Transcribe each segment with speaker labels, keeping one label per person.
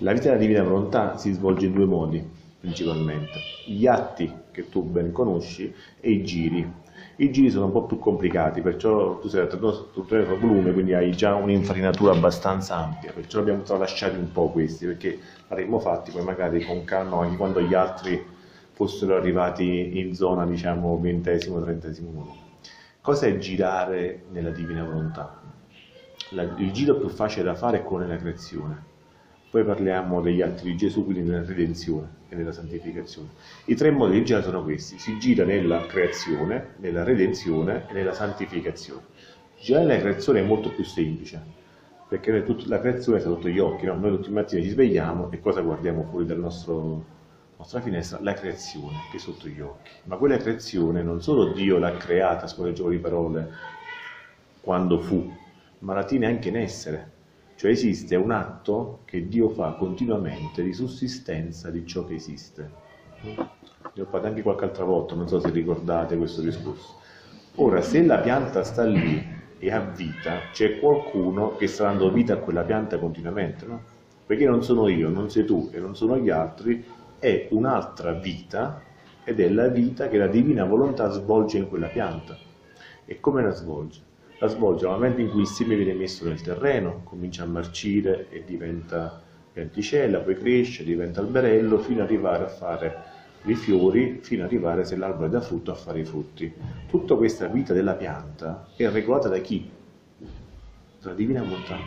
Speaker 1: La vita della divina volontà si svolge in due modi principalmente, gli atti che tu ben conosci e i giri. I giri sono un po' più complicati, perciò tu sei a 32 volume, quindi hai già un'infarinatura abbastanza ampia, perciò abbiamo tralasciati un po' questi, perché avremmo fatti poi magari con calma anche quando gli altri fossero arrivati in zona, diciamo, ventesimo, trentesimo volume. Cos'è girare nella divina volontà? La, il giro più facile da fare è quello nella creazione poi parliamo degli atti di Gesù, quindi nella redenzione e nella santificazione. I tre modi di girare sono questi, si gira nella creazione, nella redenzione e nella santificazione. Girare nella creazione è molto più semplice, perché la creazione è sotto gli occhi, no? noi tutti i mattini ci svegliamo e cosa guardiamo fuori dalla nostra finestra? La creazione che è sotto gli occhi. Ma quella creazione non solo Dio l'ha creata, scuola di parole, quando fu, ma la tiene anche in essere cioè esiste un atto che Dio fa continuamente di sussistenza di ciò che esiste. Ne ho fatto anche qualche altra volta, non so se ricordate questo discorso. Ora, se la pianta sta lì e ha vita, c'è qualcuno che sta dando vita a quella pianta continuamente, no? Perché non sono io, non sei tu e non sono gli altri, è un'altra vita ed è la vita che la divina volontà svolge in quella pianta. E come la svolge? La svolge nel momento in cui il seme viene messo nel terreno, comincia a marcire e diventa pianticella, poi cresce, diventa alberello, fino ad arrivare a fare i fiori, fino ad arrivare, se l'albero è da frutto, a fare i frutti. Tutta questa vita della pianta è regolata da chi? Dalla divina volontà.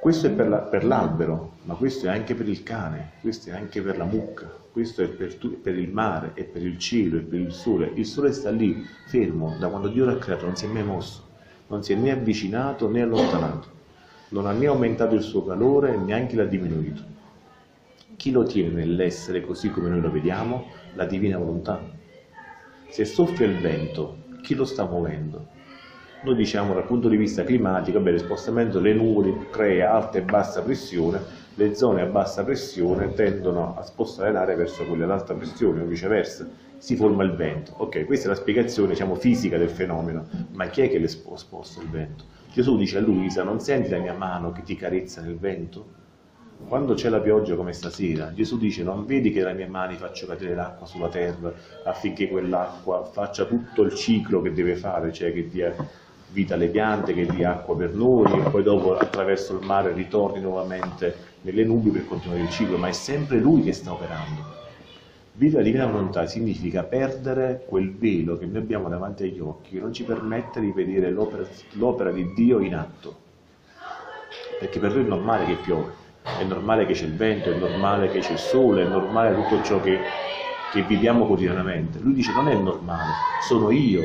Speaker 1: Questo è per, l'albero, ma questo è anche per il cane, questo è anche per la mucca, questo è per, per, il mare, è per il cielo, è per il sole. Il sole sta lì, fermo, da quando Dio l'ha creato, non si è mai mosso, non si è né avvicinato né allontanato, non ha né aumentato il suo calore, neanche l'ha diminuito. Chi lo tiene nell'essere così come noi lo vediamo? La divina volontà. Se soffia il vento, chi lo sta muovendo? Noi diciamo dal punto di vista climatico, beh, lo spostamento delle nuvole crea alta e bassa pressione, le zone a bassa pressione tendono a spostare l'aria verso quelle ad alta pressione o viceversa, si forma il vento. Ok, questa è la spiegazione diciamo, fisica del fenomeno, ma chi è che le sposta il vento? Gesù dice a Luisa, non senti la mia mano che ti carezza nel vento? Quando c'è la pioggia come stasera, Gesù dice non vedi che dalle mie mani faccio cadere l'acqua sulla terra affinché quell'acqua faccia tutto il ciclo che deve fare, cioè che dia vita alle piante, che dia acqua per noi e poi dopo attraverso il mare ritorni nuovamente nelle nubi per continuare il ciclo, ma è sempre Lui che sta operando. Vivere la divina volontà significa perdere quel velo che noi abbiamo davanti agli occhi, che non ci permette di vedere l'opera di Dio in atto. Perché per lui è normale che piove, è normale che c'è il vento, è normale che c'è il sole, è normale tutto ciò che, che viviamo quotidianamente. Lui dice non è normale, sono io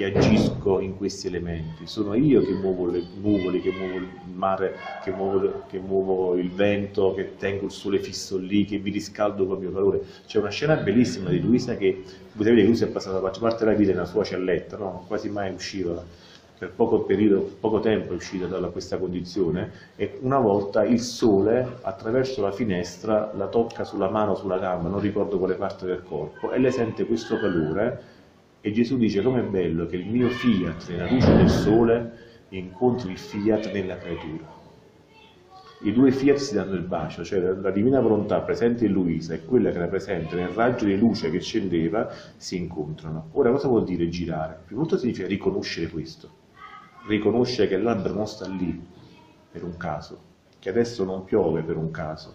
Speaker 1: che agisco in questi elementi, sono io che muovo le nuvole, che muovo il mare, che muovo, che muovo, il vento, che tengo il sole fisso lì, che vi riscaldo col mio calore. C'è una scena bellissima di Luisa che, potete vedere, Luisa è passata la maggior parte della vita nella sua celletta, no? quasi mai usciva, per poco, periodo, poco tempo è uscita da questa condizione e una volta il sole attraverso la finestra la tocca sulla mano, sulla gamba, non ricordo quale parte del corpo, e lei sente questo calore e Gesù dice com'è bello che il mio fiat nella luce del sole incontri il fiat nella creatura. I due fiat si danno il bacio, cioè la divina volontà presente in Luisa e quella che era presente nel raggio di luce che scendeva si incontrano. Ora cosa vuol dire girare? Prima di tutto significa riconoscere questo, riconoscere che l'albero non sta lì per un caso, che adesso non piove per un caso,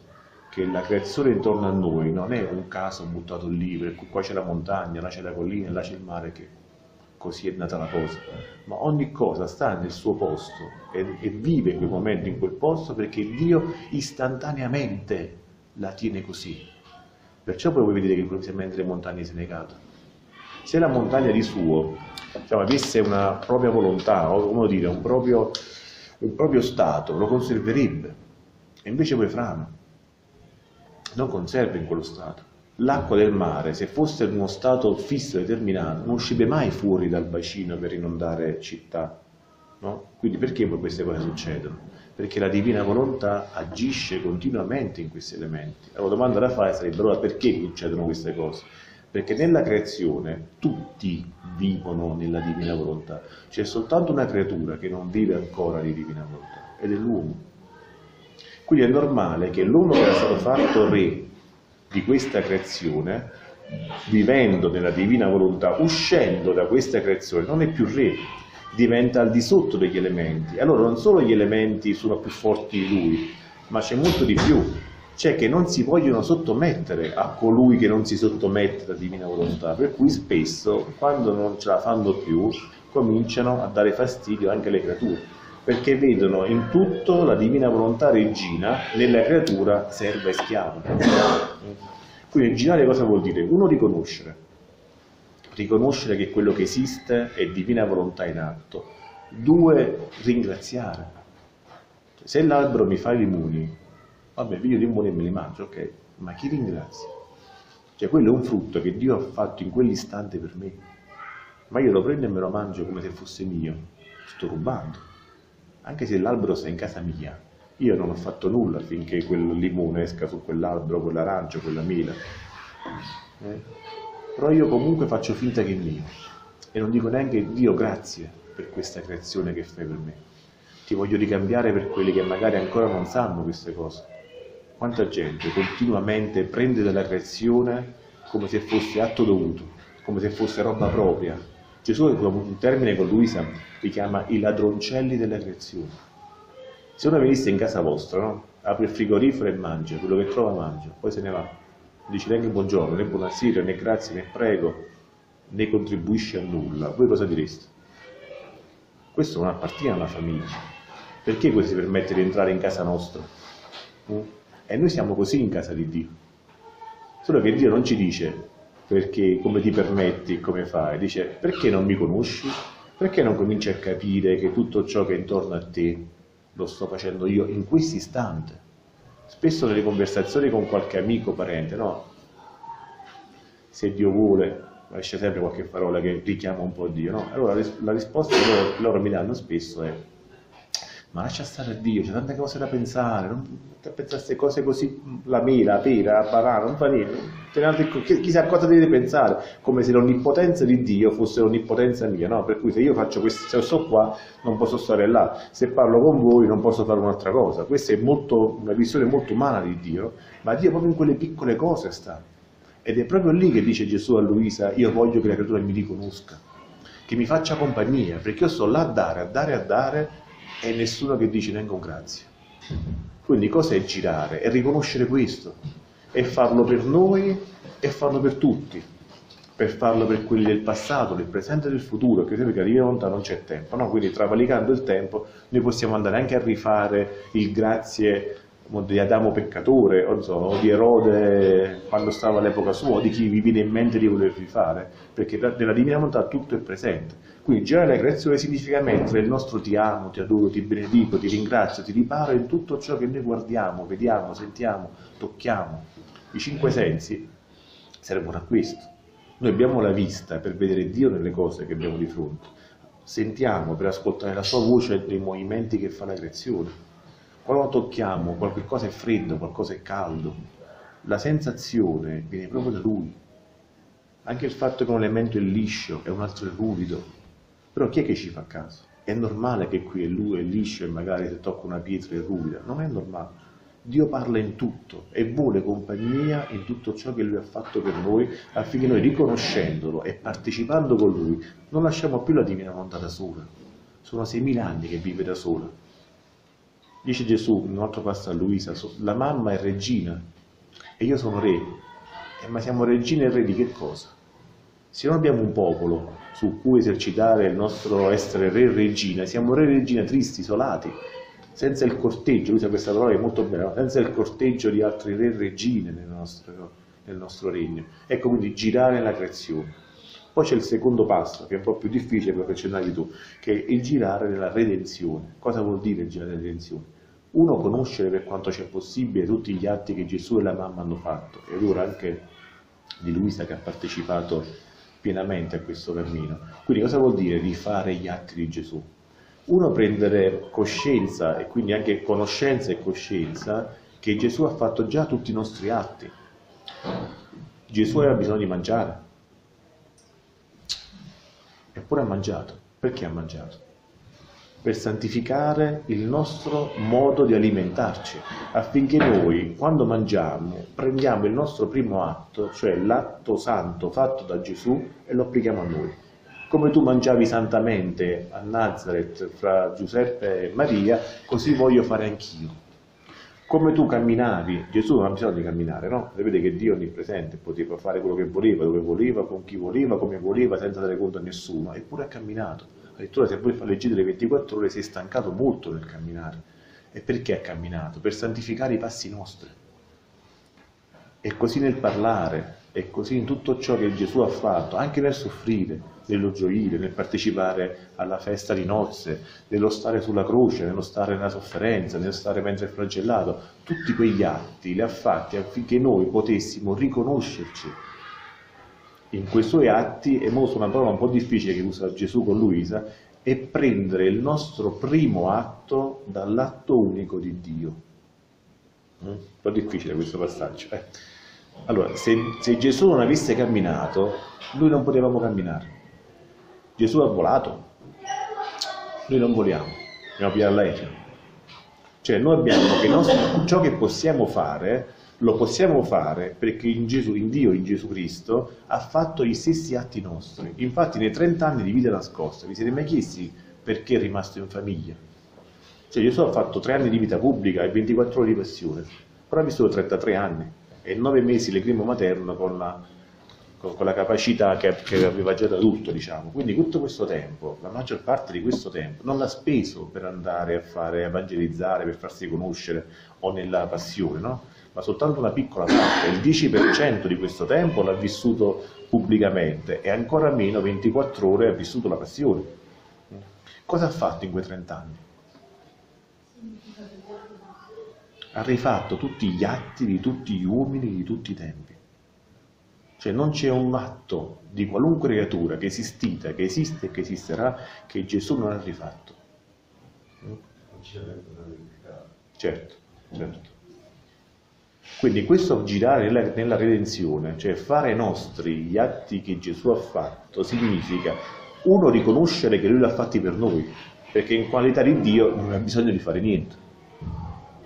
Speaker 1: che la creazione intorno a noi non è un caso buttato lì, per cui qua c'è la montagna, là c'è la collina, là c'è il mare, che così è nata la cosa, ma ogni cosa sta nel suo posto e, e vive in quel momento, in quel posto, perché Dio istantaneamente la tiene così. Perciò poi voi vedete che improvvisamente le montagne si è negato. Se la montagna di suo diciamo, avesse una propria volontà, o come dire, un proprio, un proprio stato, lo conserverebbe. E invece poi frana non conserva in quello stato. L'acqua del mare, se fosse in uno stato fisso determinato, non uscirebbe mai fuori dal bacino per inondare città. No? Quindi perché poi queste cose succedono? Perché la divina volontà agisce continuamente in questi elementi. La domanda da fare sarebbe allora perché succedono queste cose? Perché nella creazione tutti vivono nella divina volontà. C'è soltanto una creatura che non vive ancora di divina volontà ed è l'uomo Quindi è normale che l'uomo che era stato fatto re di questa creazione, vivendo nella divina volontà, uscendo da questa creazione, non è più re, diventa al di sotto degli elementi. Allora non solo gli elementi sono più forti di lui, ma c'è molto di più, cioè che non si vogliono sottomettere a colui che non si sottomette alla divina volontà, per cui spesso quando non ce la fanno più cominciano a dare fastidio anche alle creature perché vedono in tutto la divina volontà regina, nella creatura serva e schiava. Quindi girare cosa vuol dire? Uno, riconoscere, riconoscere che quello che esiste è divina volontà in atto. Due, ringraziare. Se l'albero mi fa i limoni, vabbè, io i limoni me li mangio, ok, ma chi ringrazia? Cioè quello è un frutto che Dio ha fatto in quell'istante per me, ma io lo prendo e me lo mangio come se fosse mio, sto rubando anche se l'albero sta in casa mia, io non ho fatto nulla finché quel limone esca su quell'albero, quell'arancio, quella mela. Eh? Però io comunque faccio finta che è mio e non dico neanche Dio grazie per questa creazione che fai per me. Ti voglio ricambiare per quelli che magari ancora non sanno queste cose. Quanta gente continuamente prende dalla creazione come se fosse atto dovuto, come se fosse roba propria, Gesù, un termine con Luisa, li chiama i ladroncelli della creazione. Se uno venisse in casa vostra, no? apre il frigorifero e mangia, quello che trova mangia, poi se ne va. Non dice neanche buongiorno, né buonasera, né grazie, né prego, né contribuisce a nulla. Voi cosa direste? Questo non appartiene alla famiglia. Perché questo si permette di entrare in casa nostra? Mm? E noi siamo così in casa di Dio. Solo che Dio non ci dice perché come ti permetti, come fai? Dice perché non mi conosci? Perché non cominci a capire che tutto ciò che è intorno a te lo sto facendo io in questo istante? Spesso nelle conversazioni con qualche amico, parente, no? Se Dio vuole, esce sempre qualche parola che richiama un po' Dio, no? Allora la risposta che loro, loro mi danno spesso è ma lascia stare Dio, c'è tante cose da pensare, non pensare a queste cose così, la mela, la pera, la banana, non fa niente, chissà cosa devi pensare, come se l'onnipotenza di Dio fosse l'onnipotenza mia, no? Per cui se io faccio questo, se sto qua, non posso stare là, se parlo con voi non posso fare un'altra cosa, questa è molto, una visione molto umana di Dio, ma Dio proprio in quelle piccole cose sta. Ed è proprio lì che dice Gesù a Luisa, io voglio che la creatura mi riconosca, che mi faccia compagnia, perché io sto là a dare, a dare, a dare, e nessuno che dice neanche un grazie. Quindi cosa è girare? È riconoscere questo, è farlo per noi e farlo per tutti, per farlo per quelli del passato, del presente e del futuro, perché sempre che la divina volontà non c'è tempo, no? quindi travalicando il tempo noi possiamo andare anche a rifare il grazie di Adamo peccatore, o, so, di Erode quando stava all'epoca sua, o di chi vi viene in mente di voler rifare, perché nella divina volontà tutto è presente. Quindi girare la creazione significa mettere il nostro ti amo, ti adoro, ti benedico, ti ringrazio, ti riparo in tutto ciò che noi guardiamo, vediamo, sentiamo, tocchiamo. I cinque sensi servono a questo. Noi abbiamo la vista per vedere Dio nelle cose che abbiamo di fronte. Sentiamo per ascoltare la sua voce nei movimenti che fa la creazione. Quando tocchiamo, qualcosa è freddo, qualcosa è caldo. La sensazione viene proprio da Lui. Anche il fatto che un elemento è liscio e un altro è ruvido, però chi è che ci fa caso? È normale che qui è lui è liscio e magari se tocca una pietra è ruvida? Non è normale. Dio parla in tutto e vuole compagnia in tutto ciò che Lui ha fatto per noi affinché noi riconoscendolo e partecipando con Lui non lasciamo più la divina volontà da sola. Sono 6.000 anni che vive da sola. Dice Gesù, in un altro passo a Luisa, la mamma è regina e io sono re. Eh, ma siamo regine e re di che cosa? Se non abbiamo un popolo su cui esercitare il nostro essere re e regina, siamo re e regina tristi, isolati, senza il corteggio, usa questa parola che è molto bella, senza il corteggio di altri re e regine nel nostro, nel nostro regno. Ecco quindi girare la creazione. Poi c'è il secondo passo, che è un po' più difficile, che accennavi tu, che è il girare nella redenzione. Cosa vuol dire girare nella redenzione? Uno, conoscere per quanto c'è possibile tutti gli atti che Gesù e la mamma hanno fatto, e allora anche di Luisa che ha partecipato pienamente a questo cammino. Quindi cosa vuol dire rifare gli atti di Gesù? Uno prendere coscienza e quindi anche conoscenza e coscienza che Gesù ha fatto già tutti i nostri atti. Gesù aveva bisogno di mangiare, eppure ha mangiato. Perché ha mangiato? Per santificare il nostro modo di alimentarci, affinché noi, quando mangiamo, prendiamo il nostro primo atto, cioè l'atto santo fatto da Gesù, e lo applichiamo a noi. Come tu mangiavi santamente a Nazareth fra Giuseppe e Maria, così voglio fare anch'io come tu camminavi, Gesù non ha bisogno di camminare, no? Vede che Dio è onnipresente, poteva fare quello che voleva, dove voleva, con chi voleva, come voleva, senza dare conto a nessuno, eppure ha camminato. Addirittura se voi fate leggere le 24 ore si è stancato molto nel camminare. E perché ha camminato? Per santificare i passi nostri. E così nel parlare, e così in tutto ciò che Gesù ha fatto, anche nel soffrire, nello gioire, nel partecipare alla festa di nozze, nello stare sulla croce, nello stare nella sofferenza, nello stare mentre è flagellato, tutti quegli atti li ha fatti affinché noi potessimo riconoscerci in quei suoi atti, e mo una parola un po' difficile che usa Gesù con Luisa, è prendere il nostro primo atto dall'atto unico di Dio. Mm? Un po' difficile questo passaggio. Eh. Allora, se, se Gesù non avesse camminato, noi non potevamo camminare. Gesù ha volato, noi non voliamo, dobbiamo pigliare l'aereo. Cioè noi abbiamo che nostro, ciò che possiamo fare, lo possiamo fare perché in, Gesù, in Dio, in Gesù Cristo, ha fatto gli stessi atti nostri. Infatti nei 30 anni di vita nascosta, vi siete mai chiesti perché è rimasto in famiglia? Cioè Gesù ha fatto 3 anni di vita pubblica e 24 ore di passione, però ha vissuto 33 anni e 9 mesi l'estremo materno con la con, la capacità che, che, aveva già da adulto, diciamo. Quindi tutto questo tempo, la maggior parte di questo tempo, non l'ha speso per andare a fare evangelizzare, per farsi conoscere o nella passione, no? Ma soltanto una piccola parte, il 10% di questo tempo l'ha vissuto pubblicamente e ancora meno 24 ore ha vissuto la passione. Cosa ha fatto in quei 30 anni? Ha rifatto tutti gli atti di tutti gli uomini di tutti i tempi. Cioè non c'è un atto di qualunque creatura che è esistita, che esiste e che esisterà che Gesù non ha rifatto. Certo, certo. Quindi questo girare nella, nella, redenzione, cioè fare nostri gli atti che Gesù ha fatto, significa uno riconoscere che Lui l'ha fatti per noi, perché in qualità di Dio non ha bisogno di fare niente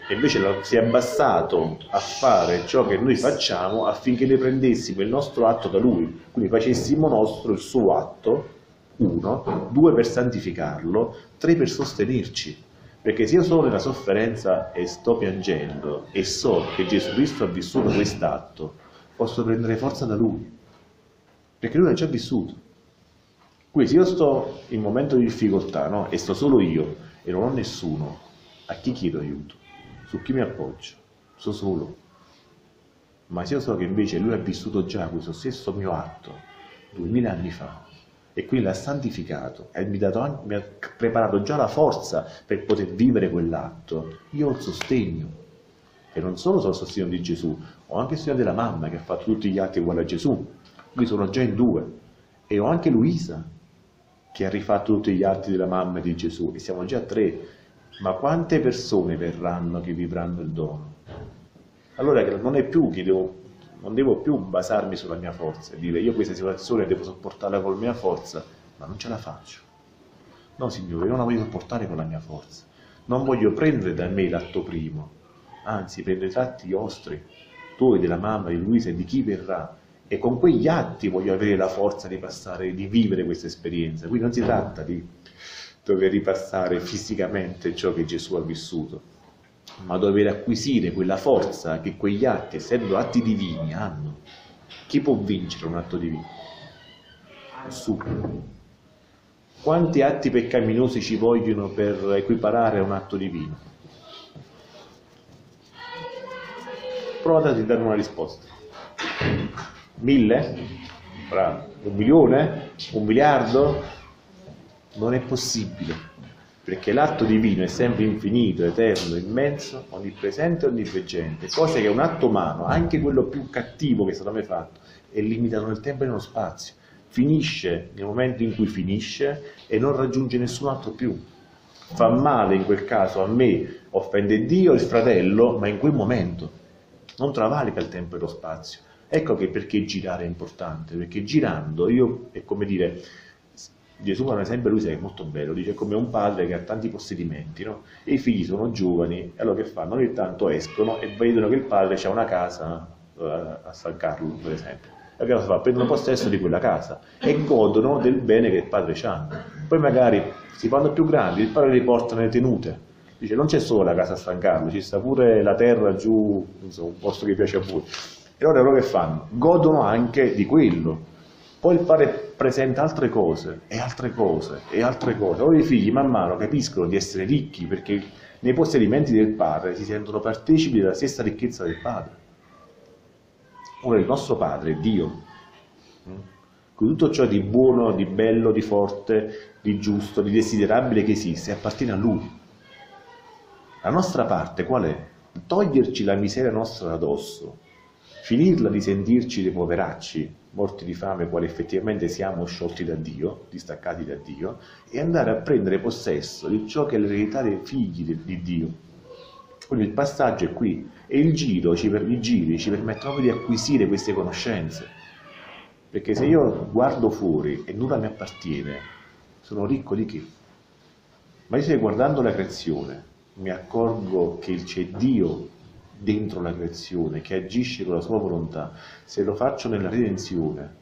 Speaker 1: e invece si è abbassato a fare ciò che noi facciamo affinché ne prendessimo il nostro atto da Lui, quindi facessimo nostro il suo atto, uno, due per santificarlo, tre per sostenerci. Perché se io sono nella sofferenza e sto piangendo e so che Gesù Cristo ha vissuto quest'atto, posso prendere forza da Lui, perché Lui l'ha già vissuto. Quindi se io sto in un momento di difficoltà no? e sto solo io e non ho nessuno, a chi chiedo aiuto? su chi mi appoggio? So solo. Ma se io so che invece lui ha vissuto già questo stesso mio atto duemila anni fa e quindi l'ha santificato e mi, anche, mi, ha preparato già la forza per poter vivere quell'atto, io ho il sostegno. E non solo sono il sostegno di Gesù, ho anche il sostegno della mamma che ha fatto tutti gli atti uguali a Gesù. Qui sono già in due. E ho anche Luisa che ha rifatto tutti gli atti della mamma e di Gesù. E siamo già tre ma quante persone verranno che vivranno il dono? Allora non è più che devo, non devo più basarmi sulla mia forza e dire io questa situazione devo sopportarla con la mia forza, ma non ce la faccio. No, Signore, io non la voglio sopportare con la mia forza. Non voglio prendere da me l'atto primo, anzi prendere i tratti vostri, tuoi, della mamma, di Luisa e di chi verrà. E con quegli atti voglio avere la forza di passare, di vivere questa esperienza. Quindi non si tratta di dover ripassare fisicamente ciò che Gesù ha vissuto, ma dover acquisire quella forza che quegli atti, essendo atti divini, hanno. Chi può vincere un atto divino? Nessuno. Quanti atti peccaminosi ci vogliono per equiparare a un atto divino? Provate a dare una risposta. Mille? Bravo. Un milione? Un miliardo? Non è possibile, perché l'atto divino è sempre infinito, eterno, immenso, onnipresente e onniveggente, cosa che un atto umano, anche quello più cattivo che è stato mai fatto, è limitato nel tempo e nello spazio. Finisce nel momento in cui finisce e non raggiunge nessun altro più. Fa male in quel caso a me, offende Dio il fratello, ma in quel momento non travalica il tempo e lo spazio. Ecco che perché girare è importante, perché girando io, è come dire, Gesù fa un esempio, lui è molto bello, dice come un padre che ha tanti possedimenti, no? e i figli sono giovani, e allora che fanno? Ogni tanto escono e vedono che il padre ha una casa eh, a San Carlo, per esempio. E che cosa fa? Prendono possesso di quella casa e godono del bene che il padre ha. Poi magari si fanno più grandi, il padre li porta nelle tenute. Dice non c'è solo la casa a San Carlo, ci sta pure la terra giù, insomma, un posto che piace a voi. E allora loro che fanno? Godono anche di quello poi il padre presenta altre cose, e altre cose, e altre cose. Ora i figli man mano capiscono di essere ricchi perché nei possedimenti del padre si sentono partecipi della stessa ricchezza del padre. Ora il nostro padre è Dio. Mm? Con tutto ciò di buono, di bello, di forte, di giusto, di desiderabile che esiste, appartiene a Lui. La nostra parte qual è? Toglierci la miseria nostra addosso, finirla di sentirci dei poveracci, morti di fame quali effettivamente siamo sciolti da Dio, distaccati da Dio, e andare a prendere possesso di ciò che è l'eredità dei figli di Dio. Quindi il passaggio è qui e il giro, i giri ci permettono di acquisire queste conoscenze. Perché se io guardo fuori e nulla mi appartiene, sono ricco di che? Ma se guardando la creazione mi accorgo che c'è Dio dentro la creazione, che agisce con la sua volontà, se lo faccio nella redenzione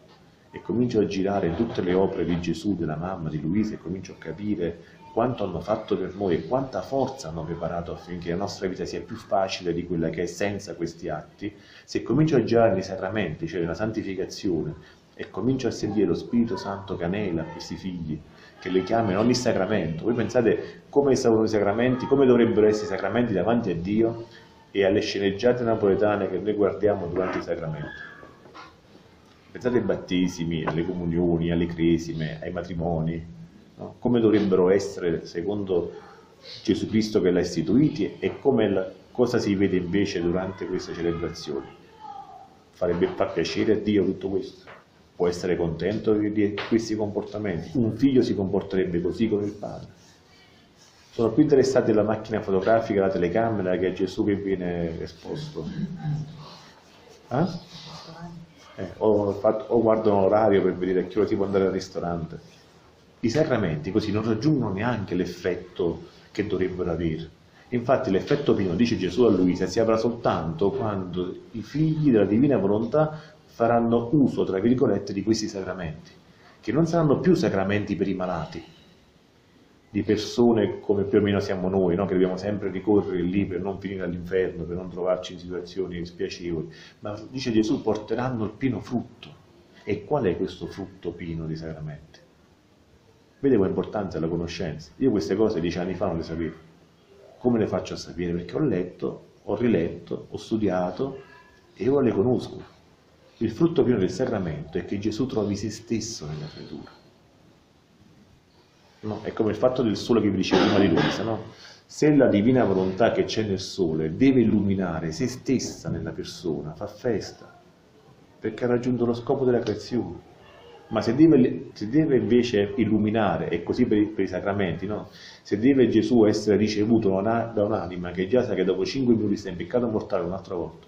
Speaker 1: e comincio a girare tutte le opere di Gesù, della mamma, di Luisa e comincio a capire quanto hanno fatto per noi e quanta forza hanno preparato affinché la nostra vita sia più facile di quella che è senza questi atti, se comincio a girare nei sacramenti, cioè nella santificazione, e comincio a sentire lo Spirito Santo che anela questi figli, che li chiama in ogni sacramento. Voi pensate come sono i sacramenti, come dovrebbero essere i sacramenti davanti a Dio? E alle sceneggiate napoletane che noi guardiamo durante i sacramenti. Pensate ai battesimi, alle comunioni, alle cresime, ai matrimoni, no? come dovrebbero essere secondo Gesù Cristo che l'ha istituiti e la, cosa si vede invece durante queste celebrazioni. Farebbe far piacere a Dio tutto questo? Può essere contento di questi comportamenti? Un figlio si comporterebbe così con il padre? Sono più interessati alla macchina fotografica, alla telecamera che a Gesù che viene esposto. Eh? Eh, o, fatto, o guardano l'orario per vedere a che ora si può andare al ristorante. I sacramenti così non raggiungono neanche l'effetto che dovrebbero avere. Infatti l'effetto primo, dice Gesù a Luisa, si avrà soltanto quando i figli della divina volontà faranno uso, tra virgolette, di questi sacramenti, che non saranno più sacramenti per i malati, di persone come più o meno siamo noi, no? che dobbiamo sempre ricorrere lì per non finire all'inferno, per non trovarci in situazioni spiacevoli, ma dice Gesù porteranno il pieno frutto. E qual è questo frutto pieno di sacramenti? Vede quanta è la conoscenza. Io queste cose dieci anni fa non le sapevo. Come le faccio a sapere? Perché ho letto, ho riletto, ho studiato e ora le conosco. Il frutto pieno del sacramento è che Gesù trovi se stesso nella creatura No? È come il fatto del sole che vi dicevo prima di Luisa, no? Se la divina volontà che c'è nel sole deve illuminare se stessa nella persona, fa festa, perché ha raggiunto lo scopo della creazione. Ma se deve, se deve invece illuminare, e così per, per i sacramenti, no? se deve Gesù essere ricevuto da un'anima che già sa che dopo 5 minuti sta in peccato mortale un'altra volta,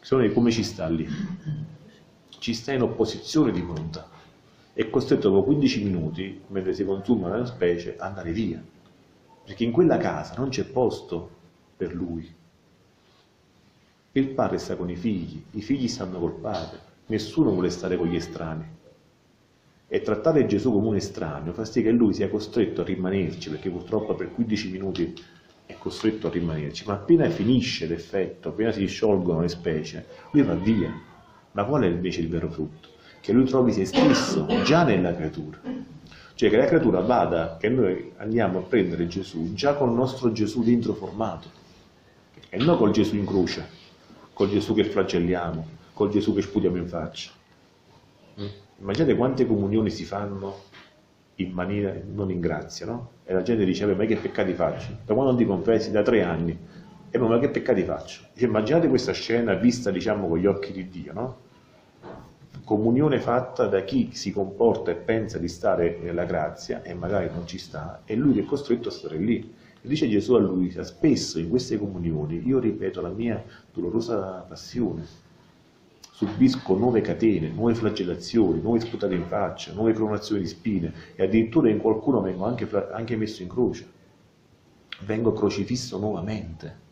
Speaker 1: secondo me come ci sta lì? Ci sta in opposizione di volontà è costretto dopo 15 minuti, mentre si consuma la specie, ad andare via, perché in quella casa non c'è posto per lui. Il padre sta con i figli, i figli stanno col padre, nessuno vuole stare con gli estranei. E trattare Gesù come un estraneo fa sì che lui sia costretto a rimanerci, perché purtroppo per 15 minuti è costretto a rimanerci, ma appena finisce l'effetto, appena si sciolgono le specie, lui va via. Ma qual è invece il vero frutto? Che lui trovi se stesso già nella creatura. Cioè che la creatura vada, che noi andiamo a prendere Gesù già con il nostro Gesù dentro formato, e non col Gesù in croce, col Gesù che flagelliamo, col Gesù che sputiamo in faccia. Mm? Immaginate quante comunioni si fanno in maniera non in grazia, no? E la gente dice, ma che peccati faccio? Da quando non ti confessi? Da tre anni. E ma che peccati faccio? Immaginate questa scena vista, diciamo, con gli occhi di Dio, no? Comunione fatta da chi si comporta e pensa di stare nella grazia e magari non ci sta, e lui che è costretto a stare lì. E dice Gesù a Luisa, spesso in queste comunioni io ripeto la mia dolorosa passione, subisco nuove catene, nuove flagellazioni, nuove sputate in faccia, nuove cronazioni di spine e addirittura in qualcuno vengo anche, anche messo in croce. Vengo crocifisso nuovamente.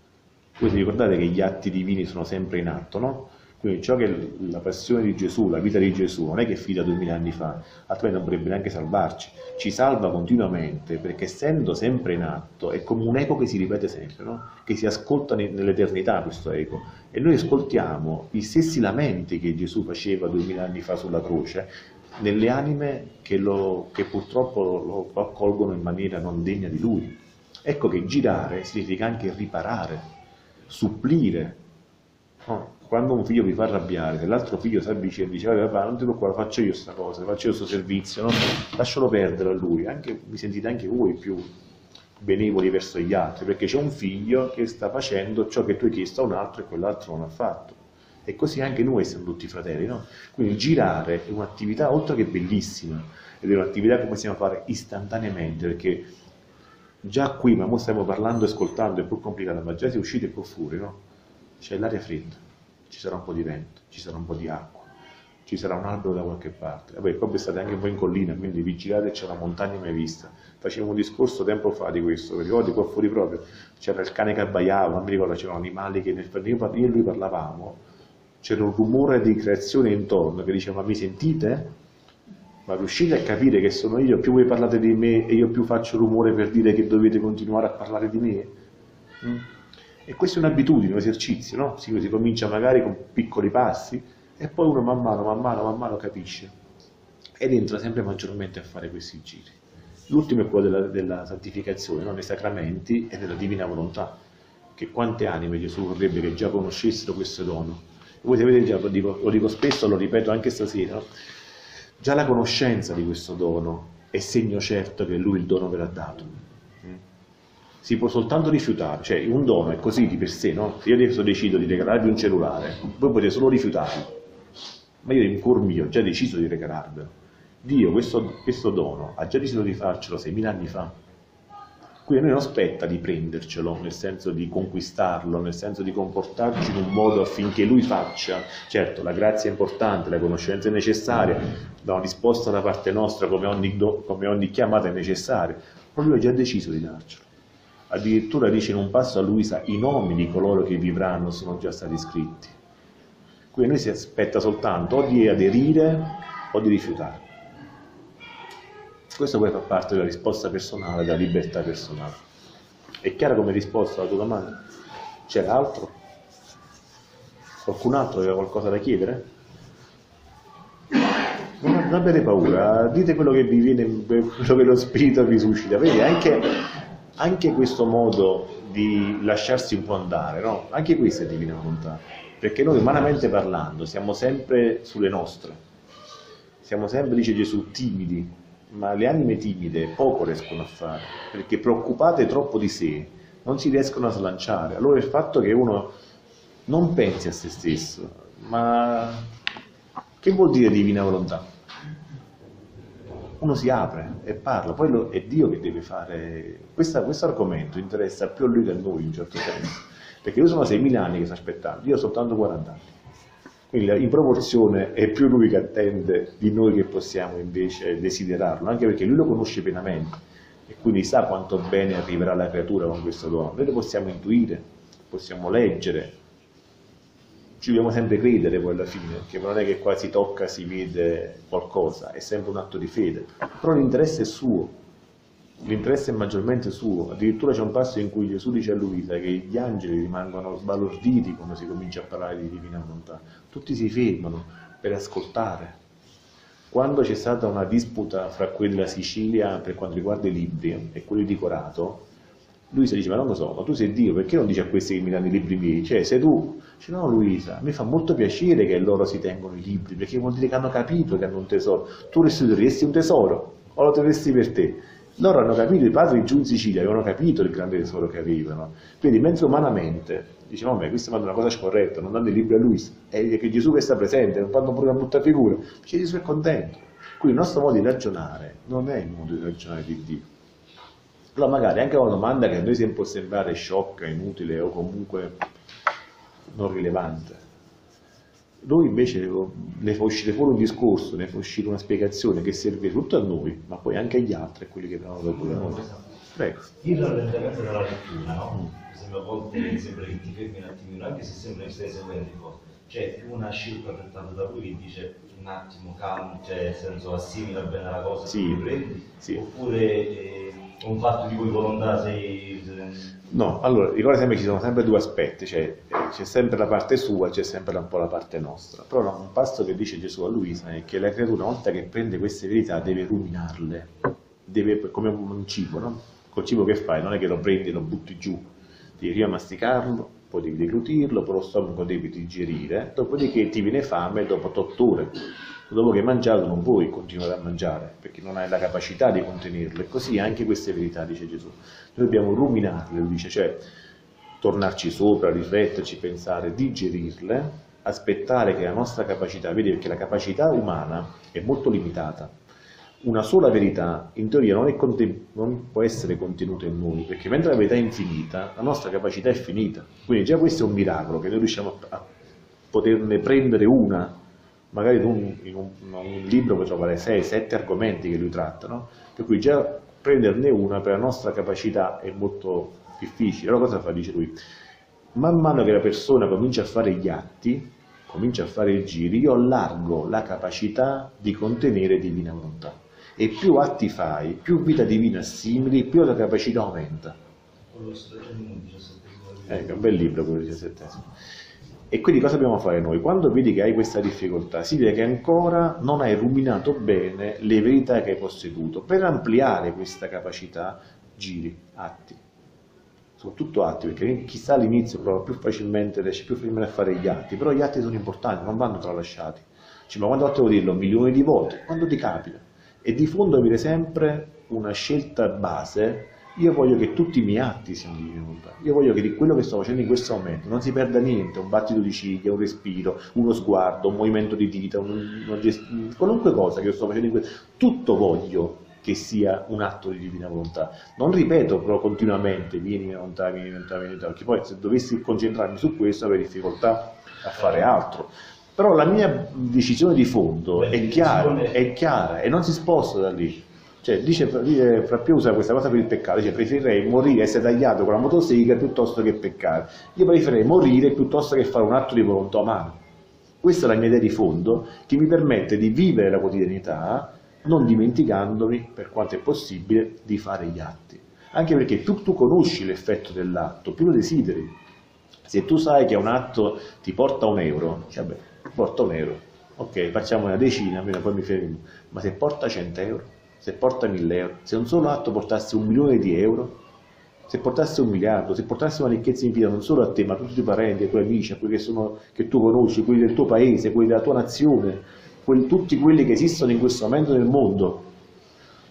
Speaker 1: Voi vi ricordate che gli atti divini sono sempre in atto, no? Quindi ciò che la passione di Gesù, la vita di Gesù, non è che è duemila anni fa, altrimenti non potrebbe neanche salvarci, ci salva continuamente perché essendo sempre in atto è come un eco che si ripete sempre, no? che si ascolta nell'eternità questo eco e noi ascoltiamo i stessi lamenti che Gesù faceva duemila anni fa sulla croce nelle anime che, lo, che purtroppo lo accolgono in maniera non degna di Lui. Ecco che girare significa anche riparare, supplire. No? Quando un figlio vi fa arrabbiare, se l'altro figlio si avvicina e dice papà non ti preoccupare, faccio io questa cosa, faccio io questo servizio, no? lascialo perdere a lui, anche, vi sentite anche voi più benevoli verso gli altri, perché c'è un figlio che sta facendo ciò che tu hai chiesto a un altro e quell'altro non ha fatto. E così anche noi siamo tutti fratelli, no? Quindi girare è un'attività oltre che bellissima, ed è un'attività che possiamo fare istantaneamente, perché già qui, ma ora stiamo parlando e ascoltando, è più complicato, ma già si è usciti qua fuori, no? C'è l'aria fredda ci sarà un po' di vento, ci sarà un po' di acqua, ci sarà un albero da qualche parte. Vabbè, poi state anche po' in collina, quindi vigilate, c'è una montagna mai vista. Facevo un discorso tempo fa di questo, vi ricordi qua fuori proprio, c'era il cane che abbaiava, non mi ricordo, c'erano animali che nel io e lui parlavamo, c'era un rumore di creazione intorno che diceva ma mi sentite? Ma riuscite a capire che sono io, più voi parlate di me e io più faccio rumore per dire che dovete continuare a parlare di me? Mm? E questa è un'abitudine, un esercizio, no? Si, si comincia magari con piccoli passi e poi uno man mano, man mano, man mano capisce ed entra sempre maggiormente a fare questi giri. L'ultimo è quello della, della santificazione, no? nei sacramenti e della divina volontà, che quante anime Gesù vorrebbe che già conoscessero questo dono. Voi sapete già, lo dico, lo dico spesso, lo ripeto anche stasera, già la conoscenza di questo dono è segno certo che Lui il dono ve l'ha dato si può soltanto rifiutare, cioè un dono è così di per sé, no? Se io adesso decido di regalarvi un cellulare, voi potete solo rifiutarlo, ma io in cuor mio ho già deciso di regalarvelo. Dio questo, questo dono ha già deciso di farcelo 6.000 anni fa. Quindi a noi non spetta di prendercelo, nel senso di conquistarlo, nel senso di comportarci in un modo affinché lui faccia. Certo, la grazia è importante, la conoscenza è necessaria, da una risposta da parte nostra come ogni, come ogni chiamata è necessaria, ma lui ha già deciso di darcelo. Addirittura dice in un passo a Luisa, i nomi di coloro che vivranno sono già stati scritti. Quindi noi si aspetta soltanto o di aderire o di rifiutare. Questo poi fa parte della risposta personale, della libertà personale. È chiara come risposta alla tua domanda? C'era altro? Qualcun altro aveva qualcosa da chiedere? Non avete paura, dite quello che vi viene, quello che lo spirito vi suscita. Vedi, anche anche questo modo di lasciarsi un po' andare, no? anche questa è divina volontà, perché noi umanamente parlando siamo sempre sulle nostre, siamo sempre, dice Gesù, timidi, ma le anime timide poco riescono a fare, perché preoccupate troppo di sé non si riescono a slanciare. Allora il fatto che uno non pensi a se stesso, ma che vuol dire divina volontà? Uno si apre e parla, poi è Dio che deve fare. Questa, questo argomento interessa più a lui che a noi in certo senso, perché io sono 6.000 anni che sto aspettando, io ho soltanto 40 anni. Quindi in proporzione è più lui che attende di noi che possiamo invece desiderarlo, anche perché lui lo conosce pienamente e quindi sa quanto bene arriverà la creatura con questo dono. Noi lo possiamo intuire, possiamo leggere, ci dobbiamo sempre credere poi alla fine, perché non è che qua si tocca, si vede qualcosa, è sempre un atto di fede, però l'interesse è suo, l'interesse è maggiormente suo, addirittura c'è un passo in cui Gesù dice a Luisa che gli angeli rimangono sbalorditi quando si comincia a parlare di divina volontà, tutti si fermano per ascoltare. Quando c'è stata una disputa fra quella Sicilia per quanto riguarda i libri e quelli di Corato, Luisa dice, ma non lo so, ma tu sei Dio, perché non dici a questi che mi danno i libri miei? Cioè, sei tu? Dice, no Luisa, mi fa molto piacere che loro si tengono i libri, perché vuol dire che hanno capito che hanno un tesoro. Tu restituiresti un tesoro, o lo terresti per te? Loro hanno capito, i padri giù in Sicilia avevano capito il grande tesoro che avevano. Quindi, mentre umanamente dicevano, ma questa è una cosa scorretta, non danno i libri a Luisa, è che Gesù che sta presente, non fanno pure una brutta figura. Dice, Gesù è contento. Quindi il nostro modo di ragionare non è il modo di ragionare di Dio allora magari anche una domanda che a noi può sembrare sciocca, inutile o comunque non rilevante, Noi invece ne fa uscire fuori un discorso, ne fa uscire una spiegazione che serve tutto a noi, ma poi anche agli altri, a quelli che vengono dopo di noi.
Speaker 2: Prego. Il rallentamento della lettura, no? Mm. a volte sembra che ti fermi un attimino, anche se sembra che stai seguendo cose. C'è più una scelta dettata da lui che dice un attimo calmo, cioè nel senso assimila bene la cosa
Speaker 1: sì,
Speaker 2: e prendi,
Speaker 1: sì.
Speaker 2: oppure eh, un fatto di cui volontà sei
Speaker 1: No, allora ricorda sempre che ci sono sempre due aspetti, cioè eh, c'è sempre la parte sua, c'è sempre un po' la parte nostra. Però no, un passo che dice Gesù a Luisa è che la creatura una volta che prende queste verità deve ruminarle, deve, come un cibo, no? Col cibo che fai non è che lo prendi e lo butti giù, devi prima masticarlo, poi devi deglutirlo, poi lo stomaco devi digerire, dopodiché ti viene fame dopo 8 ore dopo che hai mangiato non puoi continuare a mangiare perché non hai la capacità di contenerlo. E così anche queste verità dice Gesù. Noi dobbiamo ruminarle dice cioè tornarci sopra rifletterci pensare digerirle aspettare che la nostra capacità vedi perché la capacità umana è molto limitata. Una sola verità in teoria non, non, può essere contenuta in noi, perché mentre la verità è infinita, la nostra capacità è finita. Quindi già questo è un miracolo, che noi riusciamo a poterne prendere una magari tu in un, in un libro puoi trovare 6-7 argomenti che lui tratta, no? per cui già prenderne una per la nostra capacità è molto difficile. Allora cosa fa? Dice lui, man mano che la persona comincia a fare gli atti, comincia a fare i giri, io allargo la capacità di contenere divina volontà. E più atti fai, più vita divina assimili, più la capacità aumenta. Ecco, un bel libro quello di 17 e quindi cosa dobbiamo fare noi? Quando vedi che hai questa difficoltà, significa che ancora non hai ruminato bene le verità che hai posseduto. Per ampliare questa capacità, giri, atti. Soprattutto atti, perché chissà all'inizio prova più facilmente, riesce più facilmente a fare gli atti, però gli atti sono importanti, non vanno tralasciati. Cioè, ma quando volte devo dirlo? Milioni di volte? Quando ti capita? E di fondo avere sempre una scelta base io voglio che tutti i miei atti siano di divina volontà. Io voglio che di quello che sto facendo in questo momento non si perda niente, un battito di ciglia, un respiro, uno sguardo, un movimento di dita, un, gest- qualunque cosa che io sto facendo in questo, tutto voglio che sia un atto di divina volontà. Non ripeto però continuamente vieni volontà, vieni volontà, vieni volontà, perché poi se dovessi concentrarmi su questo avrei difficoltà a fare altro. Però la mia decisione di fondo è chiara, è chiara e non si sposta da lì. Cioè, dice, dice Frappio usa questa cosa per il peccato, dice preferirei morire essere tagliato con la motosega piuttosto che peccare. Io preferirei morire piuttosto che fare un atto di volontà umana. Questa è la mia idea di fondo che mi permette di vivere la quotidianità non dimenticandomi, per quanto è possibile, di fare gli atti. Anche perché più tu conosci l'effetto dell'atto, più lo desideri. Se tu sai che un atto ti porta un euro, dici, vabbè, porta un euro, ok, facciamo una decina, poi mi fermo, ma se porta 100 euro? Se porta 1000 euro, se un solo atto portasse un milione di euro, se portasse un miliardo, se portasse una ricchezza infinita non solo a te, ma a tutti i tuoi parenti, ai tuoi amici, a quelli che, sono, che tu conosci, quelli del tuo paese, quelli della tua nazione, quelli, tutti quelli che esistono in questo momento nel mondo,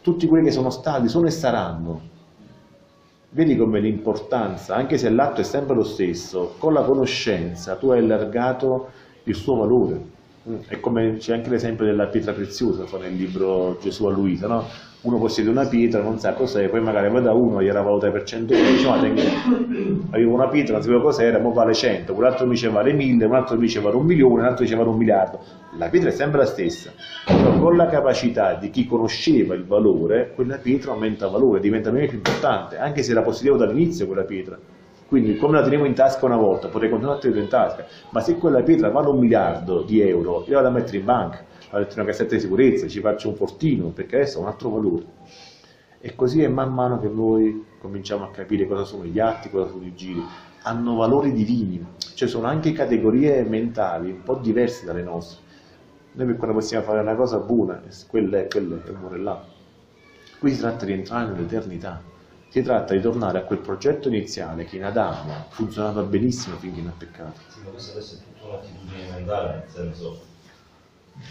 Speaker 1: tutti quelli che sono stati, sono e saranno. Vedi come l'importanza, anche se l'atto è sempre lo stesso, con la conoscenza tu hai allargato il suo valore. È come c'è anche l'esempio della pietra preziosa nel libro Gesù a Luisa, no? Uno possiede una pietra, non sa cos'è, poi magari va da uno, gliela valuta per 100 euro, dice ma tengo, avevo una pietra, non sapevo cos'era, ma vale 100, quell'altro mi dice vale 1000, un altro mi dice vale un milione, un altro dice vale un miliardo. La pietra è sempre la stessa, però con la capacità di chi conosceva il valore, quella pietra aumenta valore, diventa più importante, anche se la possedevo dall'inizio quella pietra. Quindi come la tenevo in tasca una volta, potrei continuare a tenerla in tasca, ma se quella pietra vale un miliardo di euro, io vado a mettere in banca, vado a mettere una cassetta di sicurezza, ci faccio un fortino, perché adesso ha un altro valore. E così è man mano che noi cominciamo a capire cosa sono gli atti, cosa sono i giri. Hanno valori divini, cioè sono anche categorie mentali un po' diverse dalle nostre. Noi per quando possiamo fare una cosa buona, quella è, quella è, muore là. Qui si tratta di entrare nell'eternità si tratta di tornare a quel progetto iniziale che in Adamo funzionava benissimo finché non ha peccato.
Speaker 2: Sì, ma questa adesso è tutta un'attitudine mentale, nel senso,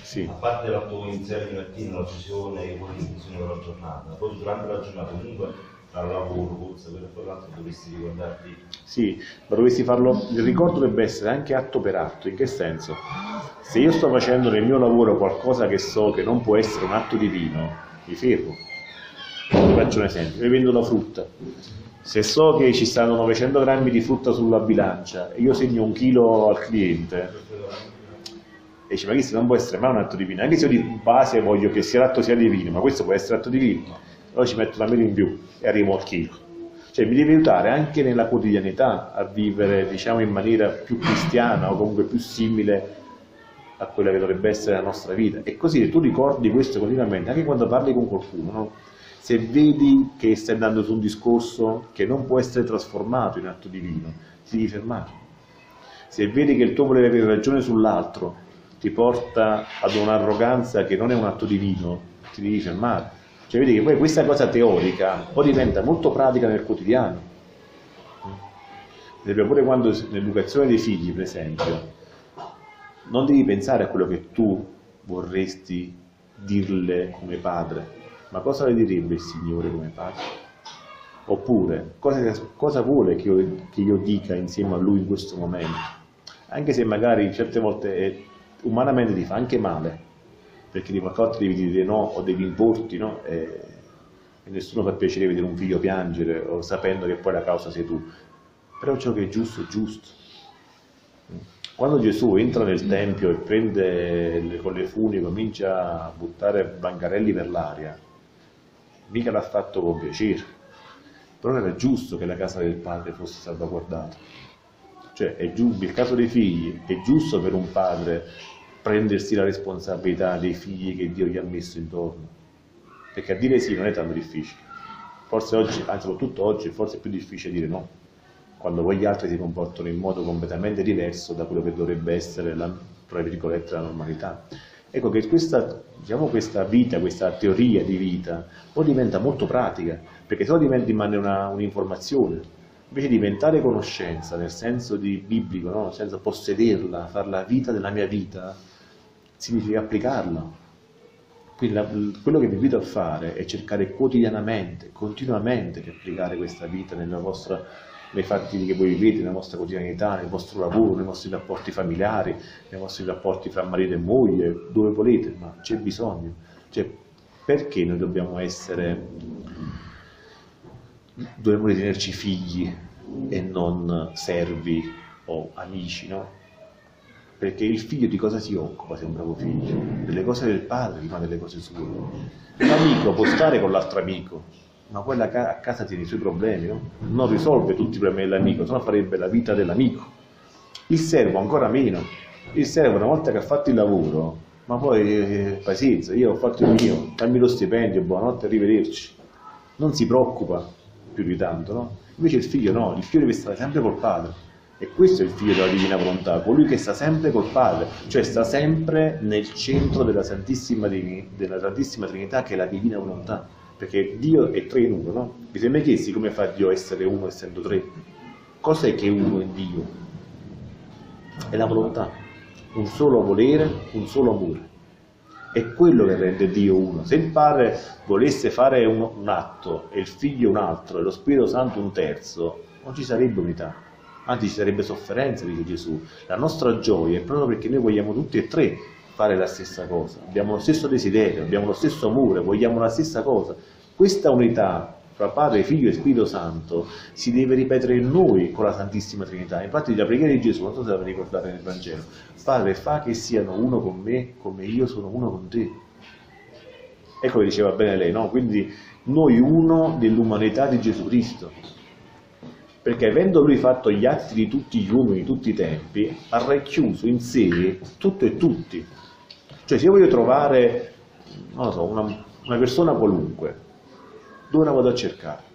Speaker 1: sì.
Speaker 2: a parte l'atto iniziale di mattina, la fusione e poi l'intenzione della giornata, poi durante la giornata comunque tra lavoro, corsa, quello e quell'altro dovresti ricordarti.
Speaker 1: Sì, ma dovresti farlo, il ricordo dovrebbe essere anche atto per atto, in che senso? Se io sto facendo nel mio lavoro qualcosa che so che non può essere un atto divino, mi fermo faccio un esempio, io vendo la frutta, se so che ci stanno 900 grammi di frutta sulla bilancia e io segno un chilo al cliente, E dice, ma questo non può essere mai un atto divino, anche se io di base voglio che sia l'atto sia divino, ma questo può essere atto divino, allora ci metto una mela in più e arrivo al chilo. Cioè mi deve aiutare anche nella quotidianità a vivere, diciamo, in maniera più cristiana o comunque più simile a quella che dovrebbe essere la nostra vita. E così tu ricordi questo continuamente, anche quando parli con qualcuno, no? Se vedi che stai andando su un discorso che non può essere trasformato in atto divino, ti devi fermare. Se vedi che il tuo volere avere ragione sull'altro ti porta ad un'arroganza che non è un atto divino, ti devi fermare. Cioè vedi che poi questa cosa teorica poi diventa molto pratica nel quotidiano. Per esempio, pure quando nell'educazione dei figli, per esempio, non devi pensare a quello che tu vorresti dirle come padre, ma cosa le direbbe il Signore come padre? Oppure, cosa, cosa vuole che io, che io, dica insieme a Lui in questo momento? Anche se magari certe volte è, umanamente ti fa anche male, perché di qualcosa devi dire no o devi importi, no? E, e nessuno fa piacere vedere un figlio piangere o sapendo che poi la causa sei tu. Però ciò che è giusto è giusto. Quando Gesù entra nel Tempio e prende con le funi, comincia a buttare bancarelli per l'aria, mica l'ha fatto con piacere, però era giusto che la casa del padre fosse salvaguardata. Cioè, è giusto, il caso dei figli, è giusto per un padre prendersi la responsabilità dei figli che Dio gli ha messo intorno, perché a dire sì non è tanto difficile. Forse oggi, anzi soprattutto oggi, forse è più difficile dire no quando poi gli altri si comportano in modo completamente diverso da quello che dovrebbe essere la, la normalità. Ecco che questa, diciamo, questa vita, questa teoria di vita, poi diventa molto pratica, perché se no diventa, rimane un'informazione, invece di diventare conoscenza nel senso di biblico, no? nel senso possederla, fare la vita della mia vita, significa applicarla. Quindi la, quello che vi invito a fare è cercare quotidianamente, continuamente di applicare questa vita nella vostra nei fatti che voi vivete, nella vostra quotidianità, nel vostro lavoro, nei vostri rapporti familiari, nei vostri rapporti fra marito e moglie, dove volete, ma c'è bisogno. Cioè, perché noi dobbiamo essere, dobbiamo ritenerci figli e non servi o amici, no? Perché il figlio di cosa si occupa se è un bravo figlio? Delle cose del padre, ma delle cose sue. L'amico può stare con l'altro amico, ma poi a casa tiene i suoi problemi, no? non risolve tutti i problemi dell'amico, se no farebbe la vita dell'amico. Il servo ancora meno, il servo una volta che ha fatto il lavoro, ma poi eh, pazienza, io ho fatto il mio, dammi lo stipendio, buonanotte, arrivederci. Non si preoccupa più di tanto, no? Invece il figlio no, il figlio deve stare sempre col padre. E questo è il figlio della divina volontà, colui che sta sempre col Padre, cioè sta sempre nel centro della Santissima, della Santissima Trinità che è la divina volontà perché Dio è tre in uno, no? Vi mai chiesti come fa Dio a essere uno essendo tre? Cos'è che è uno in Dio? È la volontà, un solo volere, un solo amore. È quello che rende Dio uno. Se il Padre volesse fare un, un atto e il Figlio un altro e lo Spirito Santo un terzo, non ci sarebbe unità, anzi ci sarebbe sofferenza, dice Gesù. La nostra gioia è proprio perché noi vogliamo tutti e tre fare la stessa cosa, abbiamo lo stesso desiderio, abbiamo lo stesso amore, vogliamo la stessa cosa. Questa unità fra Padre, Figlio e Spirito Santo si deve ripetere in noi con la Santissima Trinità. Infatti la preghiera di Gesù, non so se la ricordate nel Vangelo, Padre fa che siano uno con me come io sono uno con te. Ecco che diceva bene lei, no? Quindi noi uno dell'umanità di Gesù Cristo. Perché avendo lui fatto gli atti di tutti gli uomini di tutti i tempi, ha racchiuso in sé tutto e tutti. Cioè se io voglio trovare, non lo so, una, una persona qualunque, dove la vado a cercare?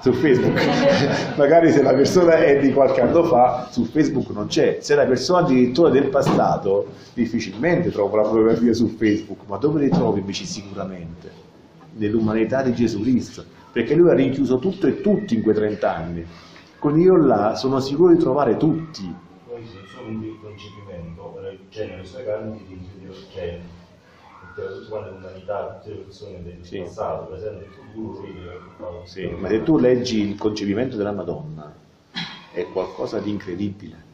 Speaker 1: Su Facebook, magari se la persona è di qualche anno fa, su Facebook non c'è, se la persona addirittura del passato, difficilmente trovo la fotografia su Facebook, ma dove le trovo invece sicuramente? Nell'umanità di Gesù Cristo, perché lui ha rinchiuso tutto e tutti in quei 30 anni. Con io là sono sicuro di trovare tutti,
Speaker 2: un concepimento, cioè nelle sue carni di cioè, metteva tutte quante l'umanità, tutte le persone del sì. passato, presente e futuro, lui
Speaker 1: sì, ma se tu leggi il concepimento della Madonna, è qualcosa di incredibile.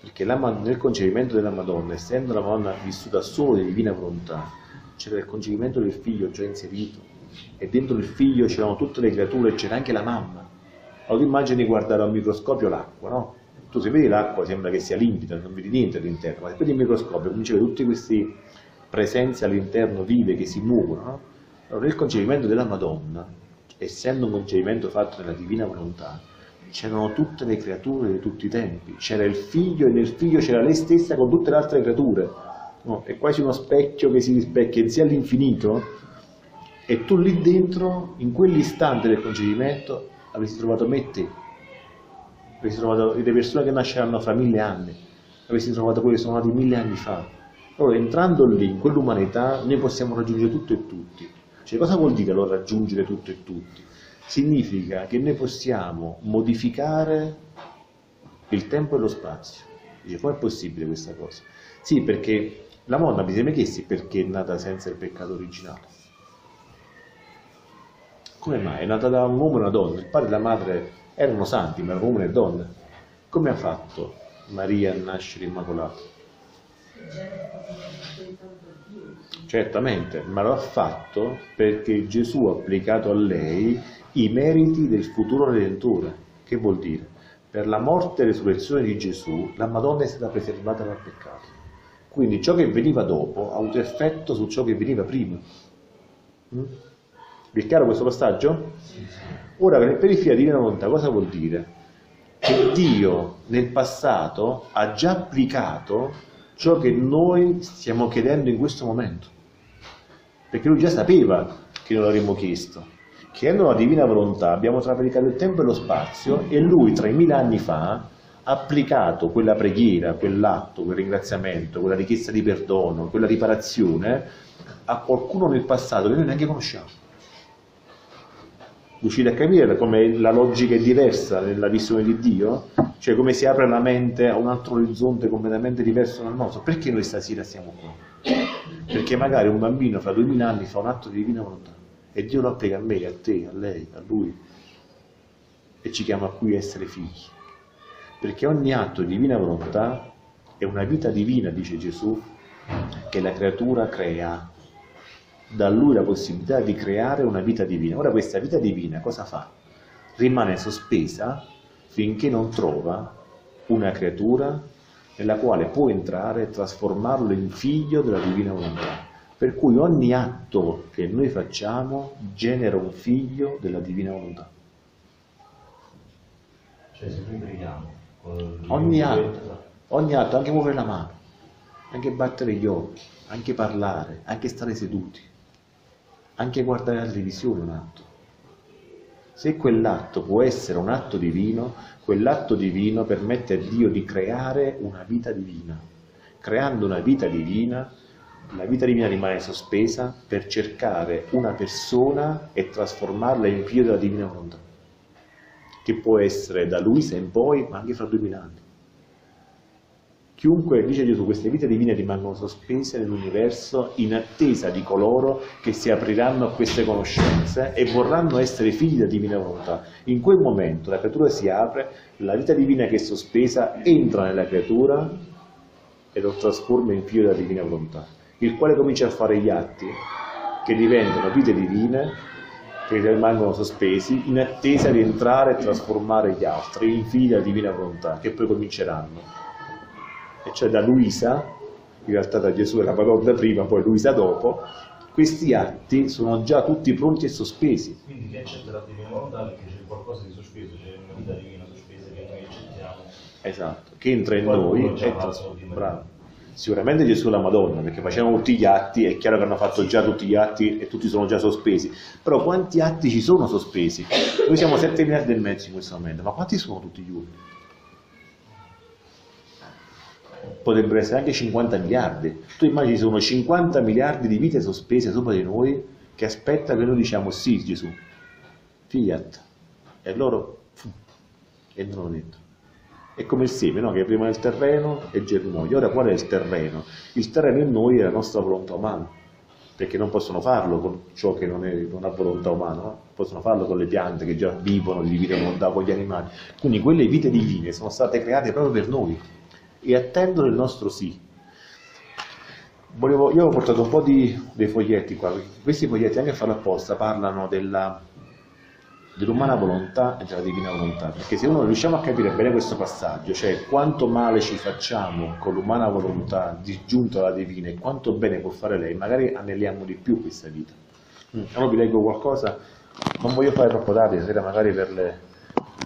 Speaker 1: Perché la, nel concepimento della Madonna, essendo la Madonna vissuta solo di divina volontà, c'era il concepimento del figlio già inserito e dentro il figlio c'erano tutte le creature, c'era anche la mamma. Allora immagini guardare al microscopio l'acqua, no? Tu se vedi l'acqua sembra che sia limpida, non vedi niente all'interno, ma se vedi il microscopio cominci a vedere tutte queste presenze all'interno vive che si muovono. No? Allora nel concepimento della Madonna, essendo un concepimento fatto nella divina volontà, c'erano tutte le creature di tutti i tempi, c'era il figlio e nel figlio c'era lei stessa con tutte le altre creature. No? È quasi uno specchio che si rispecchia in sé all'infinito e tu lì dentro, in quell'istante del concepimento, avresti trovato me te, avresti trovato le persone che nasceranno fra mille anni, avresti trovato quelli che sono nati mille anni fa. Allora, entrando lì, in quell'umanità, noi possiamo raggiungere tutto e tutti. Cioè, cosa vuol dire allora raggiungere tutto e tutti? significa che noi possiamo modificare il tempo e lo spazio. Dice, com'è possibile questa cosa? Sì, perché la Madonna vi siete chiesti perché è nata senza il peccato originale. Come mai? È nata da un uomo e una donna, il padre e la madre erano santi, ma erano uomo e donna. Come ha fatto Maria a nascere immacolata? Certamente, ma lo ha fatto perché Gesù ha applicato a lei i meriti del futuro Redentore. Che vuol dire? Per la morte e resurrezione di Gesù, la Madonna è stata preservata dal peccato. Quindi ciò che veniva dopo ha avuto effetto su ciò che veniva prima. Mm? Vi è chiaro questo passaggio? Ora, nel periferia di divina volontà cosa vuol dire? Che Dio nel passato ha già applicato ciò che noi stiamo chiedendo in questo momento. Perché lui già sapeva che non l'avremmo chiesto chiedendo la divina volontà abbiamo travalicato il tempo e lo spazio e lui 3000 anni fa ha applicato quella preghiera, quell'atto, quel ringraziamento, quella richiesta di perdono, quella riparazione a qualcuno nel passato che noi neanche conosciamo. Riuscite a capire come la logica è diversa nella visione di Dio? Cioè come si apre la mente a un altro orizzonte completamente diverso dal nostro? Perché noi stasera siamo qua? Perché magari un bambino fra 2000 anni fa un atto di divina volontà e Dio lo applica a me, a te, a lei, a lui e ci chiama qui a essere figli. Perché ogni atto di divina volontà è una vita divina, dice Gesù, che la creatura crea. Da lui la possibilità di creare una vita divina. Ora questa vita divina cosa fa? Rimane sospesa finché non trova una creatura nella quale può entrare e trasformarlo in figlio della divina volontà. Per cui ogni atto che noi facciamo genera un figlio della divina volontà.
Speaker 2: Cioè se noi preghiamo...
Speaker 1: Ogni atto, ogni atto, anche muovere la mano, anche battere gli occhi, anche parlare, anche stare seduti, anche guardare la televisione un atto. Se quell'atto può essere un atto divino, quell'atto divino permette a Dio di creare una vita divina. Creando una vita divina la vita divina rimane sospesa per cercare una persona e trasformarla in figlio della divina volontà, che può essere da Luisa in poi, ma anche fra duemila anni. Chiunque, dice Gesù, queste vite divine rimangono sospese nell'universo in attesa di coloro che si apriranno a queste conoscenze e vorranno essere figli della divina volontà. In quel momento la creatura si apre, la vita divina che è sospesa entra nella creatura e lo trasforma in figlio della divina volontà il quale comincia a fare gli atti che diventano vite divine che rimangono sospesi in attesa di entrare e trasformare gli altri in figli della divina volontà che poi cominceranno e cioè da Luisa in realtà da Gesù e la Madonna prima poi Luisa dopo. Questi atti sono già tutti pronti e sospesi.
Speaker 2: Quindi chi accetta la divina volontà perché c'è qualcosa di sospeso c'è una vita divina sospesa che noi accettiamo.
Speaker 1: Esatto che entra in noi e bravo. Sicuramente Gesù e la Madonna, perché facevano tutti gli atti, è chiaro che hanno fatto già tutti gli atti e tutti sono già sospesi, però quanti atti ci sono sospesi? Noi siamo 7 miliardi e mezzo in questo momento, ma quanti sono tutti gli uomini? Potrebbero essere anche 50 miliardi. Tu immagini sono 50 miliardi di vite sospese sopra di noi che aspetta che noi diciamo sì Gesù, fiat, e loro entrano dentro. È come il seme, no? che prima nel terreno e germoglia. Ora qual è il terreno? Il terreno in noi è la nostra volontà umana, perché non possono farlo con ciò che non, è, non ha volontà umana, no? possono farlo con le piante che già vivono di divina volontà, con gli animali. Quindi quelle vite divine sono state create proprio per noi e attendono il nostro sì. Volevo, io ho portato un po' di, dei foglietti qua, questi foglietti anche a farlo apposta parlano della, dell'umana volontà e della divina volontà, perché se uno riusciamo a capire bene questo passaggio, cioè quanto male ci facciamo con l'umana volontà disgiunta alla divina e quanto bene può fare lei, magari anelliamo di più questa vita. Mm. Allora vi leggo qualcosa, non voglio fare troppo tardi, stasera magari per le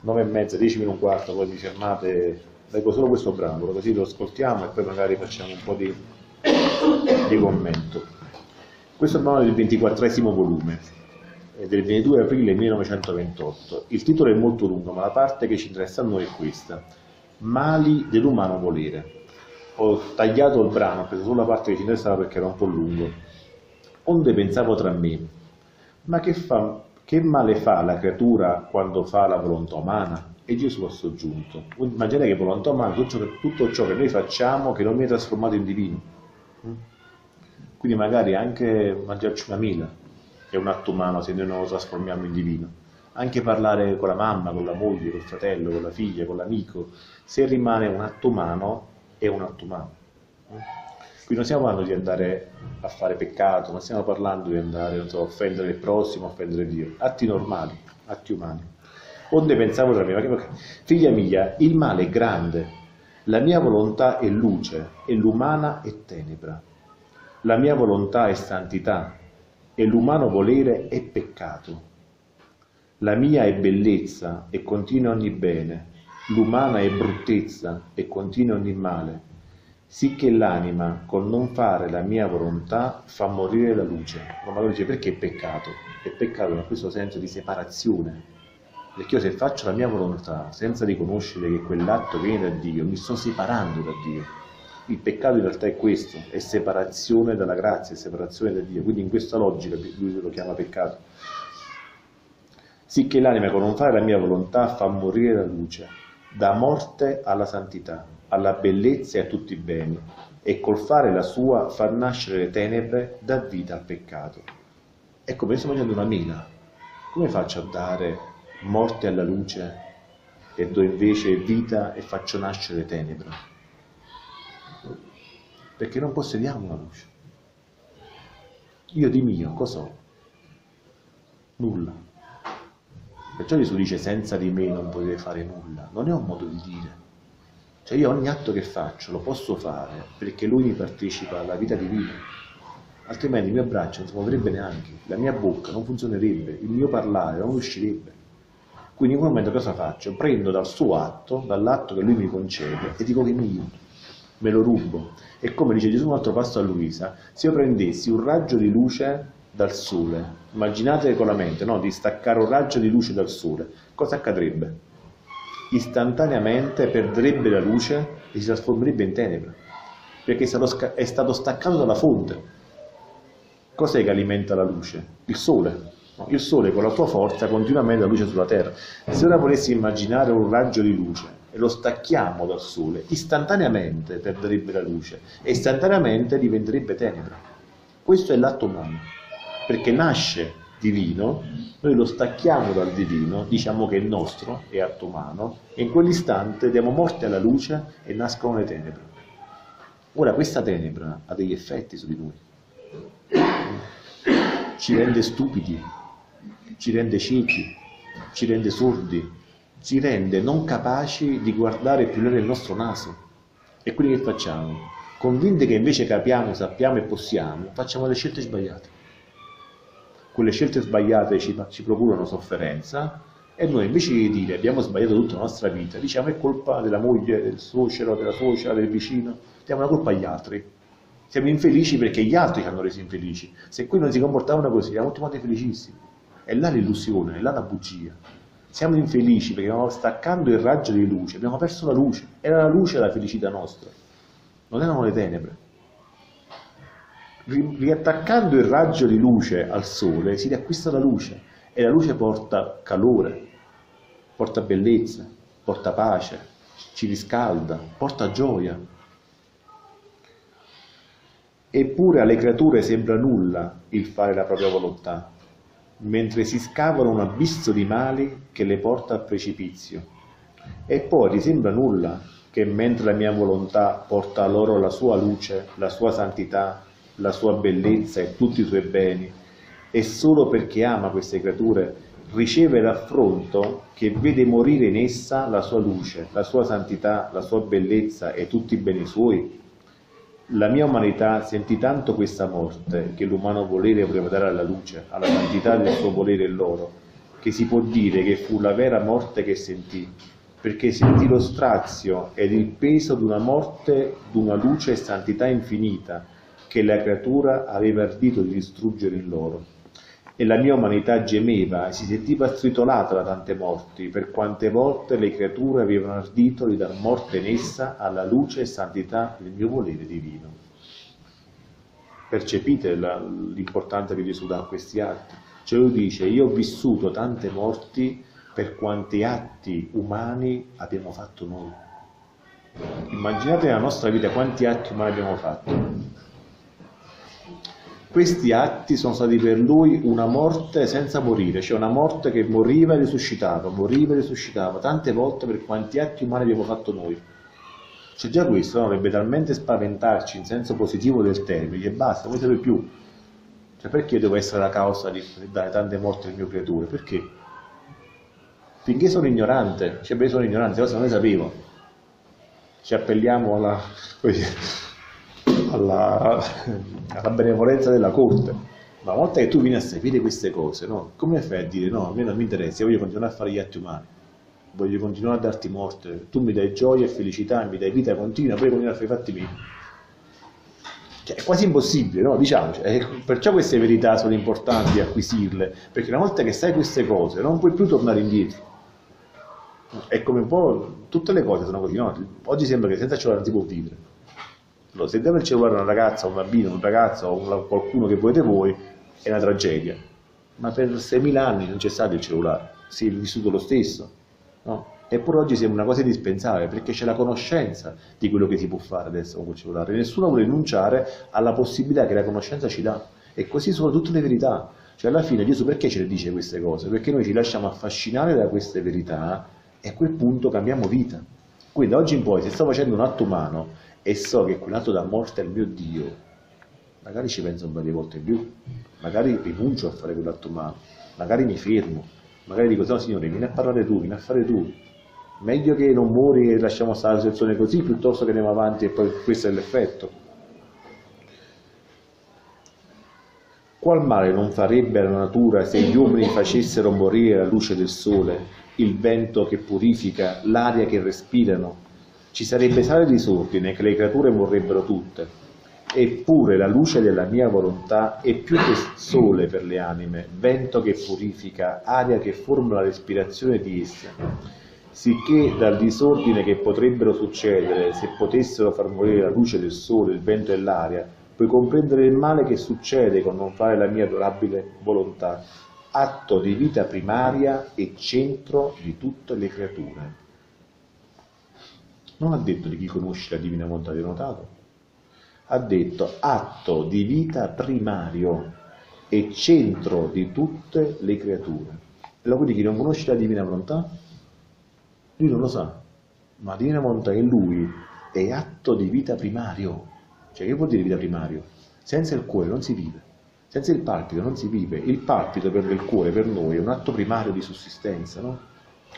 Speaker 1: nove e mezza, dieci meno un quarto, poi vi fermate, leggo solo questo brano, così lo ascoltiamo e poi magari facciamo un po' di, di commento. Questo è il brano del ventiquattresimo volume del 22 aprile 1928. Il titolo è molto lungo, ma la parte che ci interessa a noi è questa. Mali dell'umano volere. Ho tagliato il brano, ho preso solo la parte che ci interessava perché era un po' lungo. Onde pensavo tra me, ma che, fa, che male fa la creatura quando fa la volontà umana? E Gesù ha soggiunto. Immaginate che volontà umana, tutto ciò, che, tutto ciò che noi facciamo che non viene trasformato in divino. Quindi magari anche mangiarci una mela, è un atto umano se noi non lo trasformiamo in divino. Anche parlare con la mamma, con la moglie, col fratello, con la figlia, con l'amico, se rimane un atto umano, è un atto umano. Qui non stiamo parlando di andare a fare peccato, non stiamo parlando di andare so, a offendere il prossimo, a offendere Dio. Atti normali, atti umani. Onde pensavo tra me, figlia mia, il male è grande, la mia volontà è luce e l'umana è tenebra. La mia volontà è santità e l'umano volere è peccato. La mia è bellezza e continua ogni bene, l'umana è bruttezza e continua ogni male, sicché l'anima, col non fare la mia volontà, fa morire la luce. Ma allora dice perché è peccato? È peccato in questo senso di separazione. Perché io se faccio la mia volontà senza riconoscere che quell'atto viene da Dio, mi sto separando da Dio il peccato in realtà è questo, è separazione dalla grazia, è separazione da Dio, quindi in questa logica lui lo chiama peccato. Sicché l'anima con non fare la mia volontà fa morire la luce, da morte alla santità, alla bellezza e a tutti i beni, e col fare la sua fa nascere le tenebre, da vita al peccato. Ecco, noi stiamo mangiando una mina, come faccio a dare morte alla luce e do invece vita e faccio nascere tenebre? perché non possediamo la luce. Io di mio cos'ho? Nulla. Perciò Gesù dice senza di me non potete fare nulla. Non è un modo di dire. Cioè io ogni atto che faccio lo posso fare perché lui mi partecipa alla vita divina. Altrimenti il mio braccio non si muoverebbe neanche, la mia bocca non funzionerebbe, il mio parlare non uscirebbe. Quindi in quel momento cosa faccio? Prendo dal suo atto, dall'atto che lui mi concede e dico che è mio me lo rubo. E come dice Gesù un altro passo a Luisa, se io prendessi un raggio di luce dal sole, immaginate con la mente, no? di staccare un raggio di luce dal sole, cosa accadrebbe? Istantaneamente perderebbe la luce e si trasformerebbe in tenebra, perché è stato staccato dalla fonte. Cos'è che alimenta la luce? Il sole. Il sole con la sua forza continua a mettere la luce sulla terra. Se ora volessi immaginare un raggio di luce e lo stacchiamo dal sole, istantaneamente perderebbe la luce e istantaneamente diventerebbe tenebra. Questo è l'atto umano, perché nasce divino, noi lo stacchiamo dal divino, diciamo che è nostro, è atto umano, e in quell'istante diamo morte alla luce e nascono le tenebre. Ora questa tenebra ha degli effetti su di noi, ci rende stupidi, ci rende ciechi, ci rende sordi, ci rende non capaci di guardare più nel nostro naso. E quindi che facciamo? Convinti che invece capiamo, sappiamo e possiamo, facciamo le scelte sbagliate. Quelle scelte sbagliate ci, ci procurano sofferenza e noi invece di dire abbiamo sbagliato tutta la nostra vita, diciamo è colpa della moglie, del suocero, della suocera, del vicino, diamo la colpa agli altri. Siamo infelici perché gli altri ci hanno resi infelici. Se qui non si comportavano così, siamo tutti felicissimi. È là l'illusione, è là la bugia. Siamo infelici perché stiamo staccando il raggio di luce, abbiamo perso la luce, era la luce la felicità nostra, non erano le tenebre. Riattaccando il raggio di luce al sole si riacquista la luce e la luce porta calore, porta bellezza, porta pace, ci riscalda, porta gioia. Eppure alle creature sembra nulla il fare la propria volontà, mentre si scavano un abisso di mali che le porta al precipizio. E poi ti sembra nulla che mentre la mia volontà porta loro la sua luce, la sua santità, la sua bellezza e tutti i suoi beni, e solo perché ama queste creature riceve l'affronto che vede morire in essa la sua luce, la sua santità, la sua bellezza e tutti i beni suoi? La mia umanità sentì tanto questa morte che l'umano volere voleva dare alla luce, alla santità del suo volere e loro, che si può dire che fu la vera morte che sentì, perché sentì lo strazio ed il peso di una morte d'una luce e santità infinita che la creatura aveva ardito di distruggere in loro. E la mia umanità gemeva e si sentiva stritolata da tante morti, per quante volte le creature avevano ardito di dar morte in essa alla luce e santità del mio volere divino. Percepite l'importanza che Gesù dà a questi atti. Cioè lui dice, io ho vissuto tante morti per quanti atti umani abbiamo fatto noi. Immaginate nella nostra vita quanti atti umani abbiamo fatto. Questi atti sono stati per lui una morte senza morire, cioè una morte che moriva e risuscitava, moriva e risuscitava, tante volte per quanti atti umani abbiamo fatto noi. Cioè già questo no, dovrebbe talmente spaventarci in senso positivo del termine, che basta, non serve più. Cioè perché devo essere la causa di dare tante morti al mio creatore? Perché? Finché sono ignorante, cioè beh sono ignorante, cosa non ne sapevo. Ci appelliamo alla, alla, alla benevolenza della corte. Ma una volta che tu vieni a sapere queste cose, no? come fai a dire no, a me non mi interessa, io voglio continuare a fare gli atti umani, voglio continuare a darti morte, tu mi dai gioia e felicità, mi dai vita continua, poi continuare a fare i fatti miei. Cioè, è quasi impossibile, no? Diciamoci. Eh, perciò queste verità sono importanti acquisirle, perché una volta che sai queste cose non puoi più tornare indietro. È come un po' tutte le cose sono così, no? Oggi sembra che senza cellulare non si può vivere. Allora, se deve il cellulare una ragazza, un bambino, un ragazzo o qualcuno che volete voi, è una tragedia. Ma per 6.000 anni non c'è stato il cellulare, si è vissuto lo stesso. No? Eppure oggi sembra una cosa indispensabile perché c'è la conoscenza di quello che si può fare adesso con il cellulare. Nessuno vuole rinunciare alla possibilità che la conoscenza ci dà. E così sono tutte le verità. Cioè alla fine Gesù perché ce le dice queste cose? Perché noi ci lasciamo affascinare da queste verità e a quel punto cambiamo vita. Quindi da oggi in poi, se sto facendo un atto umano e so che quell'atto dà morte al mio Dio, magari ci penso un paio di volte in più, magari rinuncio a fare quell'atto umano, magari mi fermo, magari dico, no Signore, vieni a parlare tu, vieni a fare tu. Meglio che non muori e lasciamo stare la situazione così, piuttosto che andiamo avanti e poi questo è l'effetto. Qual male non farebbe la natura se gli uomini facessero morire la luce del sole il vento che purifica, l'aria che respirano. Ci sarebbe tale disordine che le creature morrebbero tutte. Eppure la luce della mia volontà è più che sole per le anime, vento che purifica, aria che forma la respirazione di esse. Sicché dal disordine che potrebbero succedere se potessero far morire la luce del sole, il vento e l'aria, puoi comprendere il male che succede con non fare la mia adorabile volontà atto di vita primaria e centro di tutte le creature. Non ha detto di chi conosce la divina volontà, avete notato? Ha detto atto di vita primario e centro di tutte le creature. E lo quindi chi non conosce la divina volontà? Lui non lo sa, ma la divina volontà è lui, è atto di vita primario. Cioè che vuol dire vita primario? Senza il cuore non si vive. Senza il palpito non si vive. Il palpito per il cuore per noi è un atto primario di sussistenza, no?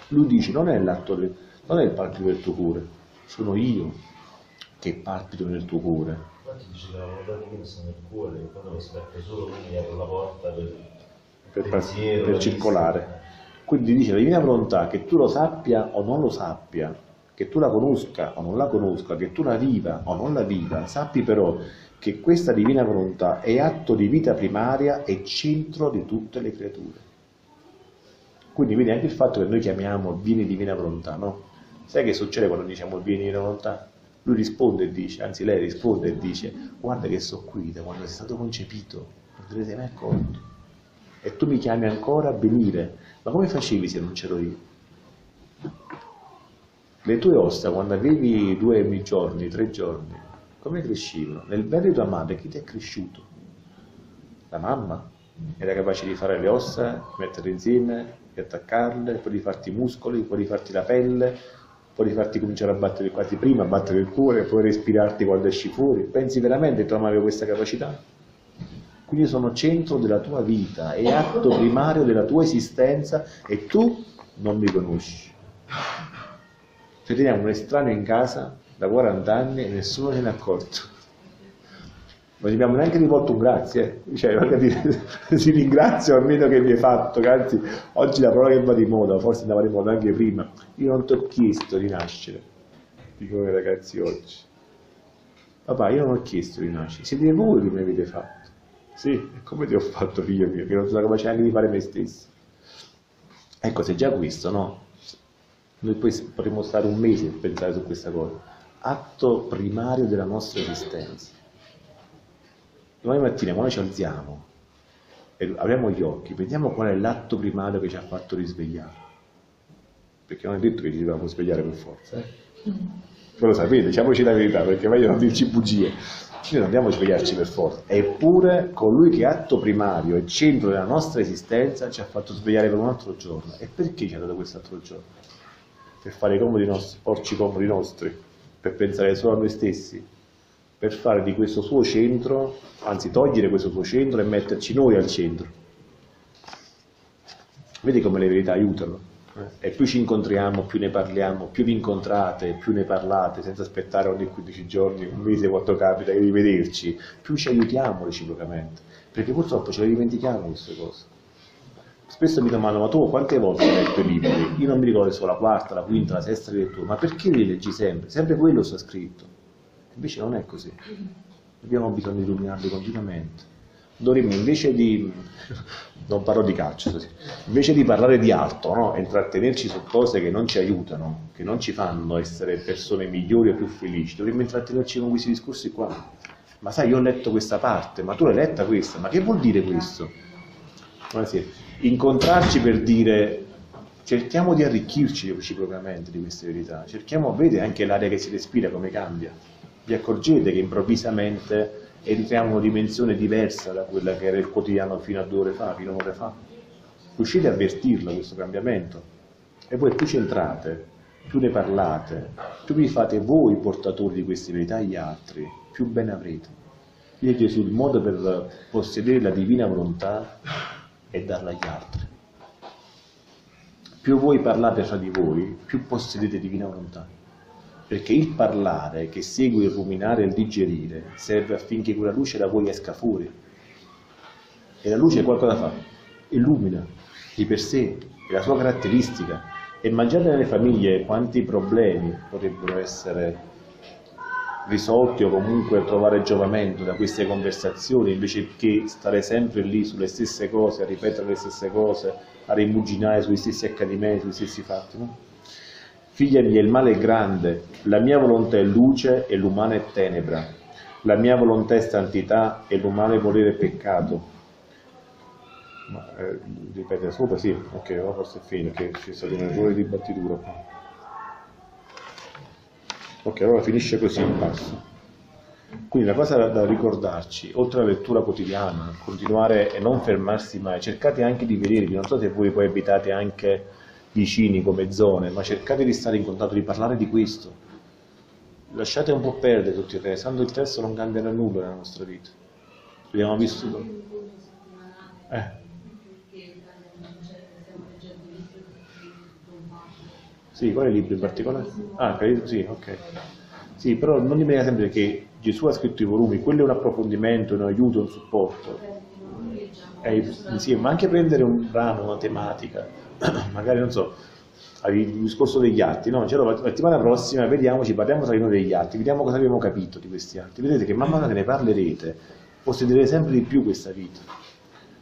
Speaker 1: Lui dice non è, l'atto non è il palpito del tuo cuore, sono io che palpito nel tuo cuore.
Speaker 2: Infatti dice che la volontà di Dio sta nel cuore, e quando lo specchio solo quindi apre la porta per,
Speaker 1: per, pensiero, per circolare. Quindi dice la divina volontà che tu lo sappia o non lo sappia, che tu la conosca o non la conosca, che tu la viva o non la viva, sappi però che questa divina volontà è atto di vita primaria e centro di tutte le creature. Quindi vedi anche il fatto che noi chiamiamo vieni divina volontà, no? Sai che succede quando diciamo vieni divina volontà? Lui risponde e dice, anzi lei risponde e dice, guarda che sono qui da quando sei stato concepito, non te ne sei mai accorto. E tu mi chiami ancora a venire. Ma come facevi se non c'ero io? Le tue ossa, quando avevi due giorni, tre giorni, come crescevano? Nel bene di tua madre chi ti è cresciuto? La mamma? Era capace di fare le ossa, metterle insieme, di attaccarle, poi di farti i muscoli, poi di farti la pelle, poi farti cominciare a battere quasi prima, a battere il cuore, poi respirarti quando esci fuori. Pensi veramente madre aveva questa capacità? quindi sono centro della tua vita, è atto primario della tua esistenza e tu non mi conosci. Se teniamo un estraneo in casa da 40 anni e nessuno se n'è accorto. Non gli abbiamo neanche rivolto un grazie, eh. cioè, ti ringrazio almeno che mi hai fatto, anzi oggi la parola che va di moda, forse andava di moda anche prima, io non ti ho chiesto di nascere, dicono i ragazzi oggi. Papà, io non ho chiesto di nascere, siete voi che mi avete fatto. Sì, come ti ho fatto figlio mio, che non sono capace neanche di fare me stesso. Ecco, se già questo, no? Noi poi potremmo stare un mese a pensare su questa cosa. Atto primario della nostra esistenza. Domani mattina quando ci alziamo e apriamo gli occhi, vediamo qual è l'atto primario che ci ha fatto risvegliare. Perché non è detto che ci dobbiamo svegliare per forza. Eh? Voi lo sapete, diciamoci la verità, perché meglio non dirci bugie. Noi non dobbiamo svegliarci per forza. Eppure colui che è atto primario e centro della nostra esistenza ci ha fatto svegliare per un altro giorno. E perché ci ha dato questo altro giorno? Per fare i comodi nostri, porci comodi nostri, per pensare solo a noi stessi, per fare di questo suo centro, anzi togliere questo suo centro e metterci noi al centro. Vedi come le verità aiutano? e più ci incontriamo, più ne parliamo, più vi incontrate, più ne parlate, senza aspettare ogni 15 giorni, un mese quando capita di rivederci, più ci aiutiamo reciprocamente, perché purtroppo ce le dimentichiamo queste cose. Spesso mi domando, ma tu quante volte hai letto i libri? Io non mi ricordo solo la quarta, la quinta, la sesta lettura, ma perché li leggi sempre? Sempre quello sta scritto. Invece non è così. Abbiamo bisogno di illuminarli continuamente dovremmo invece di, non parlo di calcio, invece di parlare di altro no? e intrattenerci su cose che non ci aiutano, che non ci fanno essere persone migliori o più felici, dovremmo intrattenerci con questi discorsi qua. Ma sai, io ho letto questa parte, ma tu l'hai letta questa, ma che vuol dire questo? Buonasera. Incontrarci per dire cerchiamo di arricchirci reciprocamente di queste verità, cerchiamo, vede anche l'aria che si respira come cambia, vi accorgete che improvvisamente entriamo in una dimensione diversa da quella che era il quotidiano fino a due ore fa, fino a un'ora fa. Riuscite a avvertirlo questo cambiamento? E voi più ci entrate, più ne parlate, più vi fate voi portatori di queste verità agli altri, più bene avrete. Dice Gesù, il modo per possedere la divina volontà è darla agli altri. Più voi parlate fra di voi, più possedete divina volontà perché il parlare che segue il ruminare e il digerire serve affinché quella luce da voi esca fuori. E la luce qualcosa fa? Illumina di per sé, è la sua caratteristica. E immaginate nelle famiglie quanti problemi potrebbero essere risolti o comunque trovare giovamento da queste conversazioni invece che stare sempre lì sulle stesse cose, a ripetere le stesse cose, a rimuginare sugli stessi accadimenti, sugli stessi fatti. No? Figlia mia, il male è grande, la mia volontà è luce e l'umana è tenebra, la mia volontà è santità e l'umano è volere peccato. Ma, eh, ripete sopra, sì, ok, ora forse è finito, che c'è stato un errore di battitura. Ok, allora finisce così il passo. Quindi la cosa da, da ricordarci, oltre alla lettura quotidiana, continuare e non fermarsi mai, cercate anche di vedervi, non so se voi poi abitate anche vicini come zone, ma cercate di stare in contatto, di parlare di questo. Lasciate un po' perdere tutto il resto, tanto il testo non cambierà nulla nella nostra vita. Abbiamo vissuto. Eh. Sì, quale libro in particolare? Ah, credo, sì, ok. Sì, però non dimentica sempre che Gesù ha scritto i volumi, quello è un approfondimento, un aiuto, un supporto. È insieme, ma anche prendere un brano, una tematica, magari non so, il discorso degli atti, no? Cioè, la settimana prossima vediamoci, parliamo tra noi degli atti, vediamo cosa abbiamo capito di questi atti. Vedete che man mano che ne parlerete, possederete sempre di più questa vita.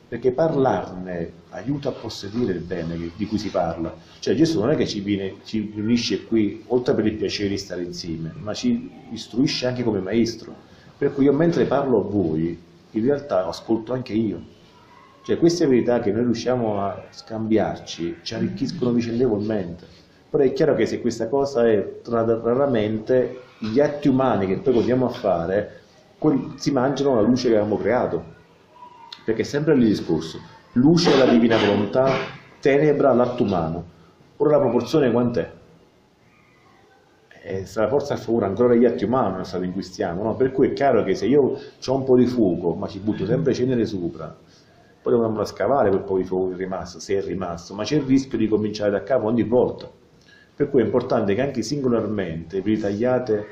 Speaker 1: Perché parlarne aiuta a possedere il bene di cui si parla. Cioè Gesù non è che ci, viene, ci riunisce qui, oltre per il piacere di stare insieme, ma ci istruisce anche come maestro. Per cui io mentre parlo a voi, in realtà ascolto anche io cioè queste verità che noi riusciamo a scambiarci ci arricchiscono vicendevolmente. Però è chiaro che se questa cosa è raramente, gli atti umani che poi continuiamo a fare si mangiano la luce che abbiamo creato. Perché è sempre il discorso. Luce la divina volontà, tenebra l'atto umano. Ora la proporzione quant'è? è stata forza a favore ancora degli atti umani è stato in cui stiamo, no? per cui è chiaro che se io ho un po' di fuoco ma ci butto sempre cenere sopra, poi a scavare quel po' di è rimasto, se è rimasto, ma c'è il rischio di cominciare da capo ogni volta. Per cui è importante che anche singolarmente vi ritagliate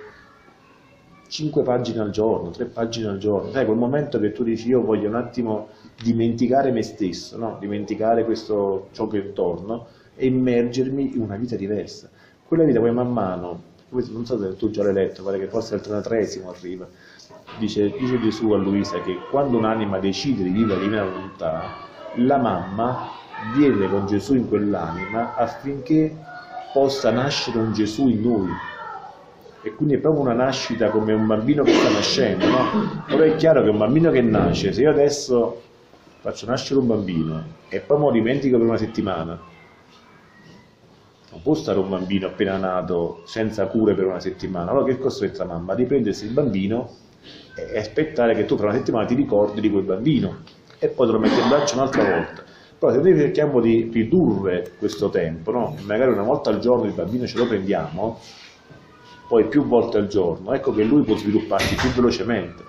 Speaker 1: 5 pagine al giorno, 3 pagine al giorno, sai quel momento che tu dici io voglio un attimo dimenticare me stesso, no? dimenticare questo, ciò che è intorno e immergermi in una vita diversa. Quella vita poi man mano non so se tu già l'hai letto, pare che forse il 33esimo arriva, dice, dice Gesù a Luisa che quando un'anima decide di vivere la divina volontà, la mamma viene con Gesù in quell'anima affinché possa nascere un Gesù in noi. E quindi è proprio una nascita come un bambino che sta nascendo, no? Però è chiaro che un bambino che nasce, se io adesso faccio nascere un bambino e poi me lo dimentico per una settimana, non può stare un bambino appena nato senza cure per una settimana. Allora che è costretta mamma? A riprendersi il bambino e aspettare che tu fra una settimana ti ricordi di quel bambino e poi te lo metti in braccio un'altra volta. Però se noi cerchiamo di ridurre questo tempo, no? magari una volta al giorno il bambino ce lo prendiamo, poi più volte al giorno, ecco che lui può svilupparsi più velocemente.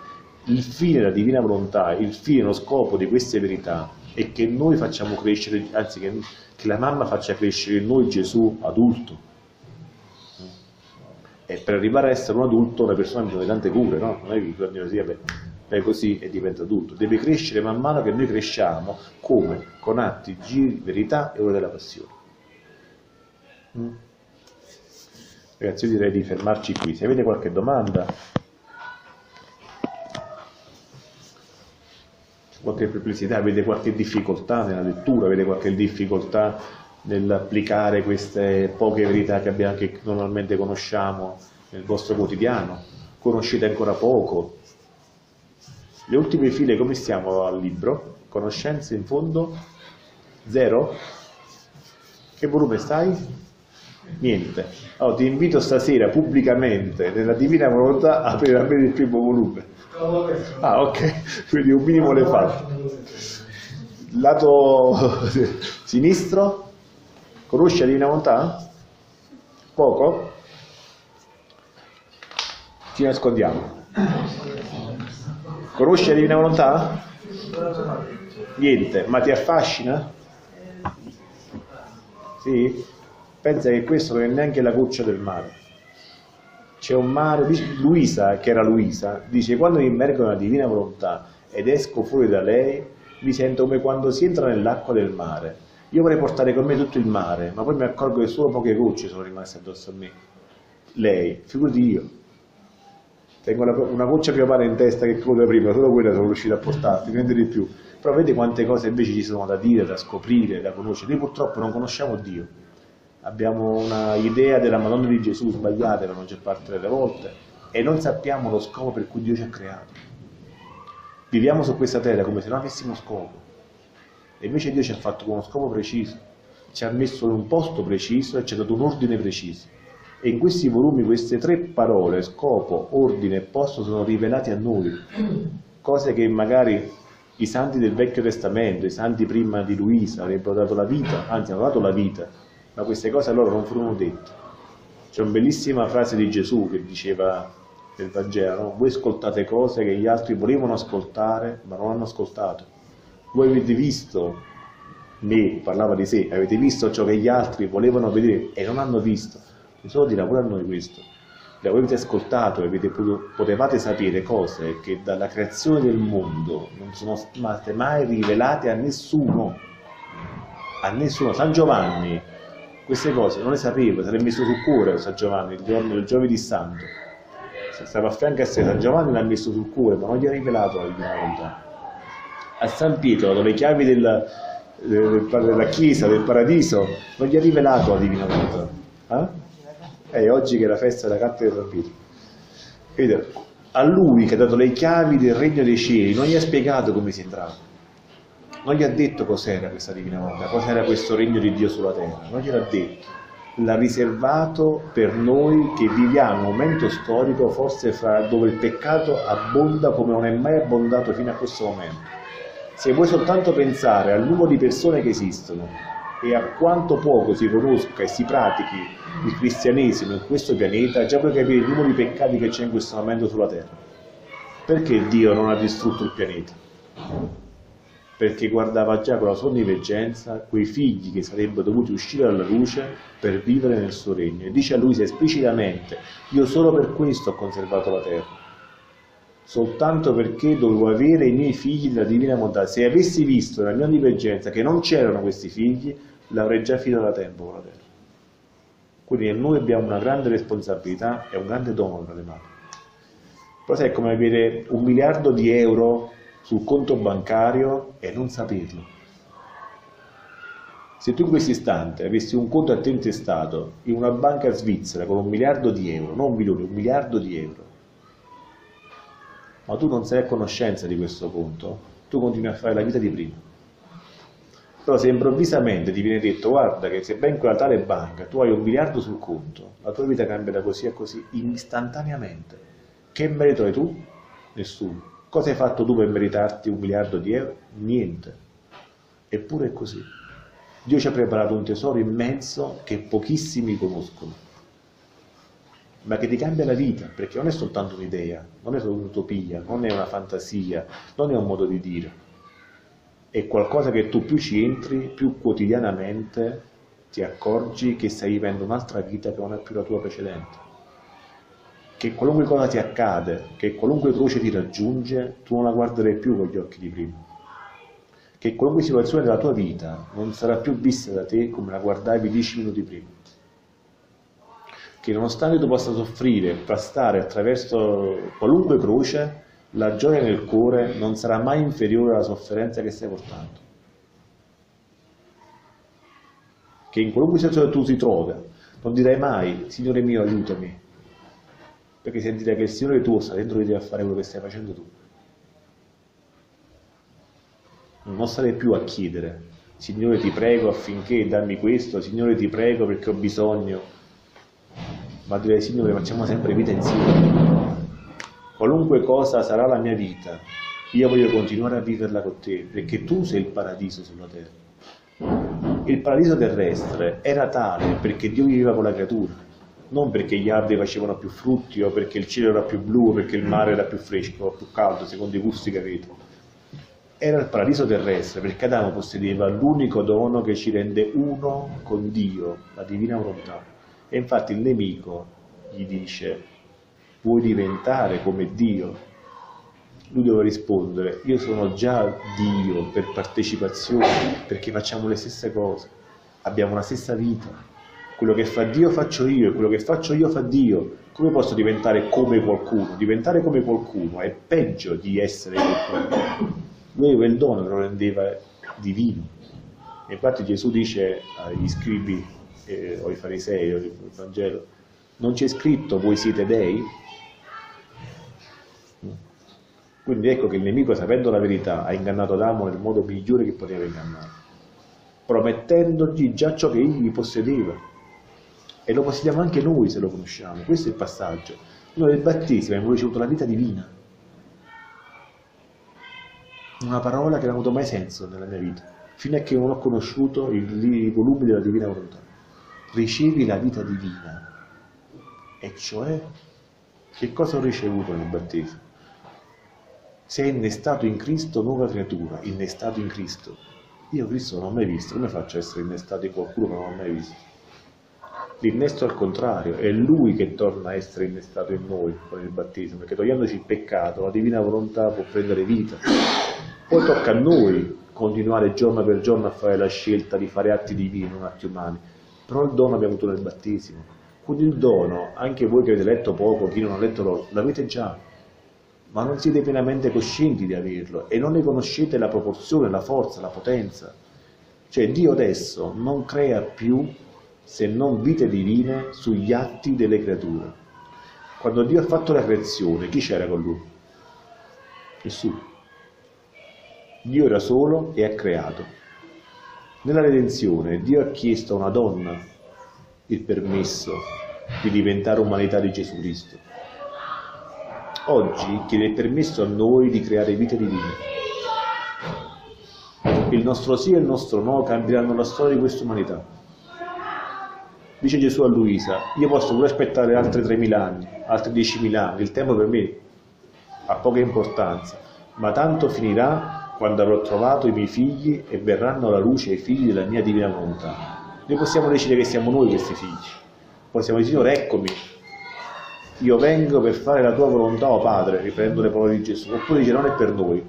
Speaker 1: Il fine della divina volontà, il fine, lo scopo di queste verità è che noi facciamo crescere, anzi che che la mamma faccia crescere noi Gesù adulto. E per arrivare a essere un adulto una persona di tante cure, no? Non è che il bambino sia beh, così e diventa adulto. Deve crescere man mano che noi cresciamo, come? Con atti, giri, verità e ora della passione. Mm? Ragazzi, io direi di fermarci qui. Se avete qualche domanda, qualche perplessità, avete qualche difficoltà nella lettura, avete qualche difficoltà nell'applicare queste poche verità che, abbiamo, che normalmente conosciamo nel vostro quotidiano, conoscete ancora poco. Le ultime file come stiamo al libro? Conoscenze in fondo? Zero? Che volume stai? Niente. Allora, ti invito stasera pubblicamente nella Divina Volontà a aprire almeno il primo volume Ah, ok, quindi un minimo le fate. Lato sinistro, conosci la Divina Volontà? Poco? Ci nascondiamo. Conosci la Divina Volontà? Niente, ma ti affascina? Sì? Pensa che questo non è neanche la goccia del mare c'è un mare, Luisa, che era Luisa, dice quando mi immergo nella divina volontà ed esco fuori da lei, mi sento come quando si entra nell'acqua del mare. Io vorrei portare con me tutto il mare, ma poi mi accorgo che solo poche gocce sono rimaste addosso a me. Lei, figurati io. Tengo una, una goccia più amara in testa che quella prima, solo quella sono riuscito a portarti, niente di più. Però vedi quante cose invece ci sono da dire, da scoprire, da conoscere. Noi purtroppo non conosciamo Dio abbiamo un'idea della Madonna di Gesù sbagliata la maggior parte delle volte e non sappiamo lo scopo per cui Dio ci ha creato. Viviamo su questa terra come se non avessimo scopo e invece Dio ci ha fatto con uno scopo preciso, ci ha messo in un posto preciso e ci ha dato un ordine preciso. E in questi volumi queste tre parole, scopo, ordine e posto, sono rivelate a noi, cose che magari i santi del Vecchio Testamento, i santi prima di Luisa avrebbero dato la vita, anzi hanno dato la vita ma queste cose a loro non furono dette. C'è una bellissima frase di Gesù che diceva nel Vangelo, no? voi ascoltate cose che gli altri volevano ascoltare ma non hanno ascoltato. Voi avete visto me, parlava di sé, avete visto ciò che gli altri volevano vedere e non hanno visto. Gesù dirà pure a noi questo. Le avete ascoltato e potevate sapere cose che dalla creazione del mondo non sono state mai rivelate a nessuno. A nessuno. San Giovanni queste cose non le sapevo, se le messo sul cuore San Giovanni il giorno del giovedì santo. Stava a fianco a sé, San Giovanni l'ha messo sul cuore, ma non gli ha rivelato la volontà. A San Pietro, dato le chiavi del, del, della Chiesa, del Paradiso, non gli ha rivelato la divina volontà. Eh? E oggi che è la festa della carta di San Pietro. Vedete, a lui che ha dato le chiavi del regno dei cieli, non gli ha spiegato come si entrava non gli ha detto cos'era questa divina volontà, cos'era questo regno di Dio sulla terra, non gliel'ha detto. L'ha riservato per noi che viviamo un momento storico forse fra dove il peccato abbonda come non è mai abbondato fino a questo momento. Se vuoi soltanto pensare al numero di persone che esistono, e a quanto poco si conosca e si pratichi il cristianesimo in questo pianeta, già puoi capire il numero di peccati che c'è in questo momento sulla Terra. Perché Dio non ha distrutto il pianeta? Perché guardava già con la sua onnivegenza quei figli che sarebbero dovuti uscire dalla luce per vivere nel suo regno. E dice a lui esplicitamente, io solo per questo ho conservato la Terra soltanto perché dovevo avere i miei figli della divina bontà. Se avessi visto nella mia onnivegenza che non c'erano questi figli, l'avrei già finito da tempo con la. Quindi noi abbiamo una grande responsabilità e un grande dono tra le mani. Però sai, è come avere un miliardo di euro sul conto bancario e non saperlo. Se tu in questo istante avessi un conto a te intestato in una banca svizzera con un miliardo di euro, non un milione, un miliardo di euro, ma tu non sei a conoscenza di questo conto, tu continui a fare la vita di prima. Però se improvvisamente ti viene detto guarda che se ben quella tale banca tu hai un miliardo sul conto, la tua vita cambia da così a così istantaneamente. Che merito hai tu? Nessuno. Cosa hai fatto tu per meritarti un miliardo di euro? Niente. Eppure è così. Dio ci ha preparato un tesoro immenso che pochissimi conoscono ma che ti cambia la vita, perché non è soltanto un'idea, non è solo un'utopia, non è una fantasia, non è un modo di dire, è qualcosa che tu più ci entri, più quotidianamente ti accorgi che stai vivendo un'altra vita che non è più la tua precedente. Che qualunque cosa ti accade, che qualunque croce ti raggiunge, tu non la guarderai più con gli occhi di prima. Che qualunque situazione della tua vita non sarà più vista da te come la guardavi dieci minuti prima che nonostante tu possa soffrire, passare attraverso qualunque croce, la gioia nel cuore non sarà mai inferiore alla sofferenza che stai portando. Che in qualunque situazione tu si trovi, non dirai mai, Signore mio, aiutami, perché sentirai che il Signore tuo sta dentro di te a fare quello che stai facendo tu. Non starei più a chiedere, Signore ti prego affinché dammi questo, Signore ti prego perché ho bisogno ma direi Signore facciamo sempre vita insieme. Qualunque cosa sarà la mia vita, io voglio continuare a viverla con te, perché tu sei il paradiso sulla terra. Il paradiso terrestre era tale perché Dio viveva con la creatura, non perché gli alberi facevano più frutti o perché il cielo era più blu o perché il mare era più fresco o più caldo, secondo i gusti che avete. Era il paradiso terrestre perché Adamo possedeva l'unico dono che ci rende uno con Dio, la divina volontà. E infatti il nemico gli dice, vuoi diventare come Dio? Lui deve rispondere, io sono già Dio per partecipazione, perché facciamo le stesse cose, abbiamo la stessa vita. Quello che fa Dio faccio io e quello che faccio io fa Dio. Come posso diventare come qualcuno? Diventare come qualcuno è peggio di essere qualcuno. Lui il dono lo rendeva divino. infatti Gesù dice agli scribi eh, o i farisei o il Vangelo, non c'è scritto voi siete dei? Quindi ecco che il nemico, sapendo la verità, ha ingannato Adamo nel modo migliore che poteva ingannare, promettendogli già ciò che egli possedeva. E lo possediamo anche noi se lo conosciamo. Questo è il passaggio. Noi nel battesimo abbiamo ricevuto la vita divina. Una parola che non ha avuto mai senso nella mia vita, fino a che non ho conosciuto i volumi della divina volontà ricevi la vita divina. E cioè, che cosa ho ricevuto nel battesimo? Sei innestato in Cristo nuova creatura, innestato in Cristo. Io Cristo non ho mai visto, come faccio a essere innestato in qualcuno che non ho mai visto? L'innesto al contrario, è Lui che torna a essere innestato in noi con il battesimo, perché togliendoci il peccato, la divina volontà può prendere vita. Poi tocca a noi continuare giorno per giorno a fare la scelta di fare atti divini, non atti umani però il dono abbiamo avuto nel battesimo. Quindi il dono, anche voi che avete letto poco, chi non ha letto l'avete già, ma non siete pienamente coscienti di averlo e non ne conoscete la proporzione, la forza, la potenza. Cioè Dio adesso non crea più se non vite divine sugli atti delle creature. Quando Dio ha fatto la creazione, chi c'era con lui? Nessuno. Dio era solo e ha creato. Nella redenzione Dio ha chiesto a una donna il permesso di diventare umanità di Gesù Cristo. Oggi chiede il permesso a noi di creare vite divine. il nostro sì e il nostro no cambieranno la storia di questa umanità. Dice Gesù a Luisa, io posso pure aspettare altri 3.000 anni, altri 10.000 anni, il tempo per me ha poca importanza, ma tanto finirà quando avrò trovato i miei figli e verranno alla luce i figli della mia divina volontà. Noi possiamo decidere che siamo noi questi figli, possiamo dire Signore eccomi, io vengo per fare la tua volontà, o oh Padre, riprendo le parole di Gesù, oppure dice non è per noi,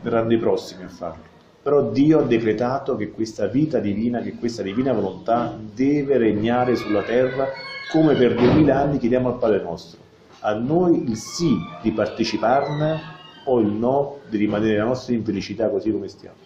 Speaker 1: verranno i prossimi a farlo. Però Dio ha decretato che questa vita divina, che questa divina volontà deve regnare sulla terra come per duemila anni chiediamo al Padre nostro. A noi il sì di parteciparne o il no di rimanere nella nostra infelicità così come stiamo.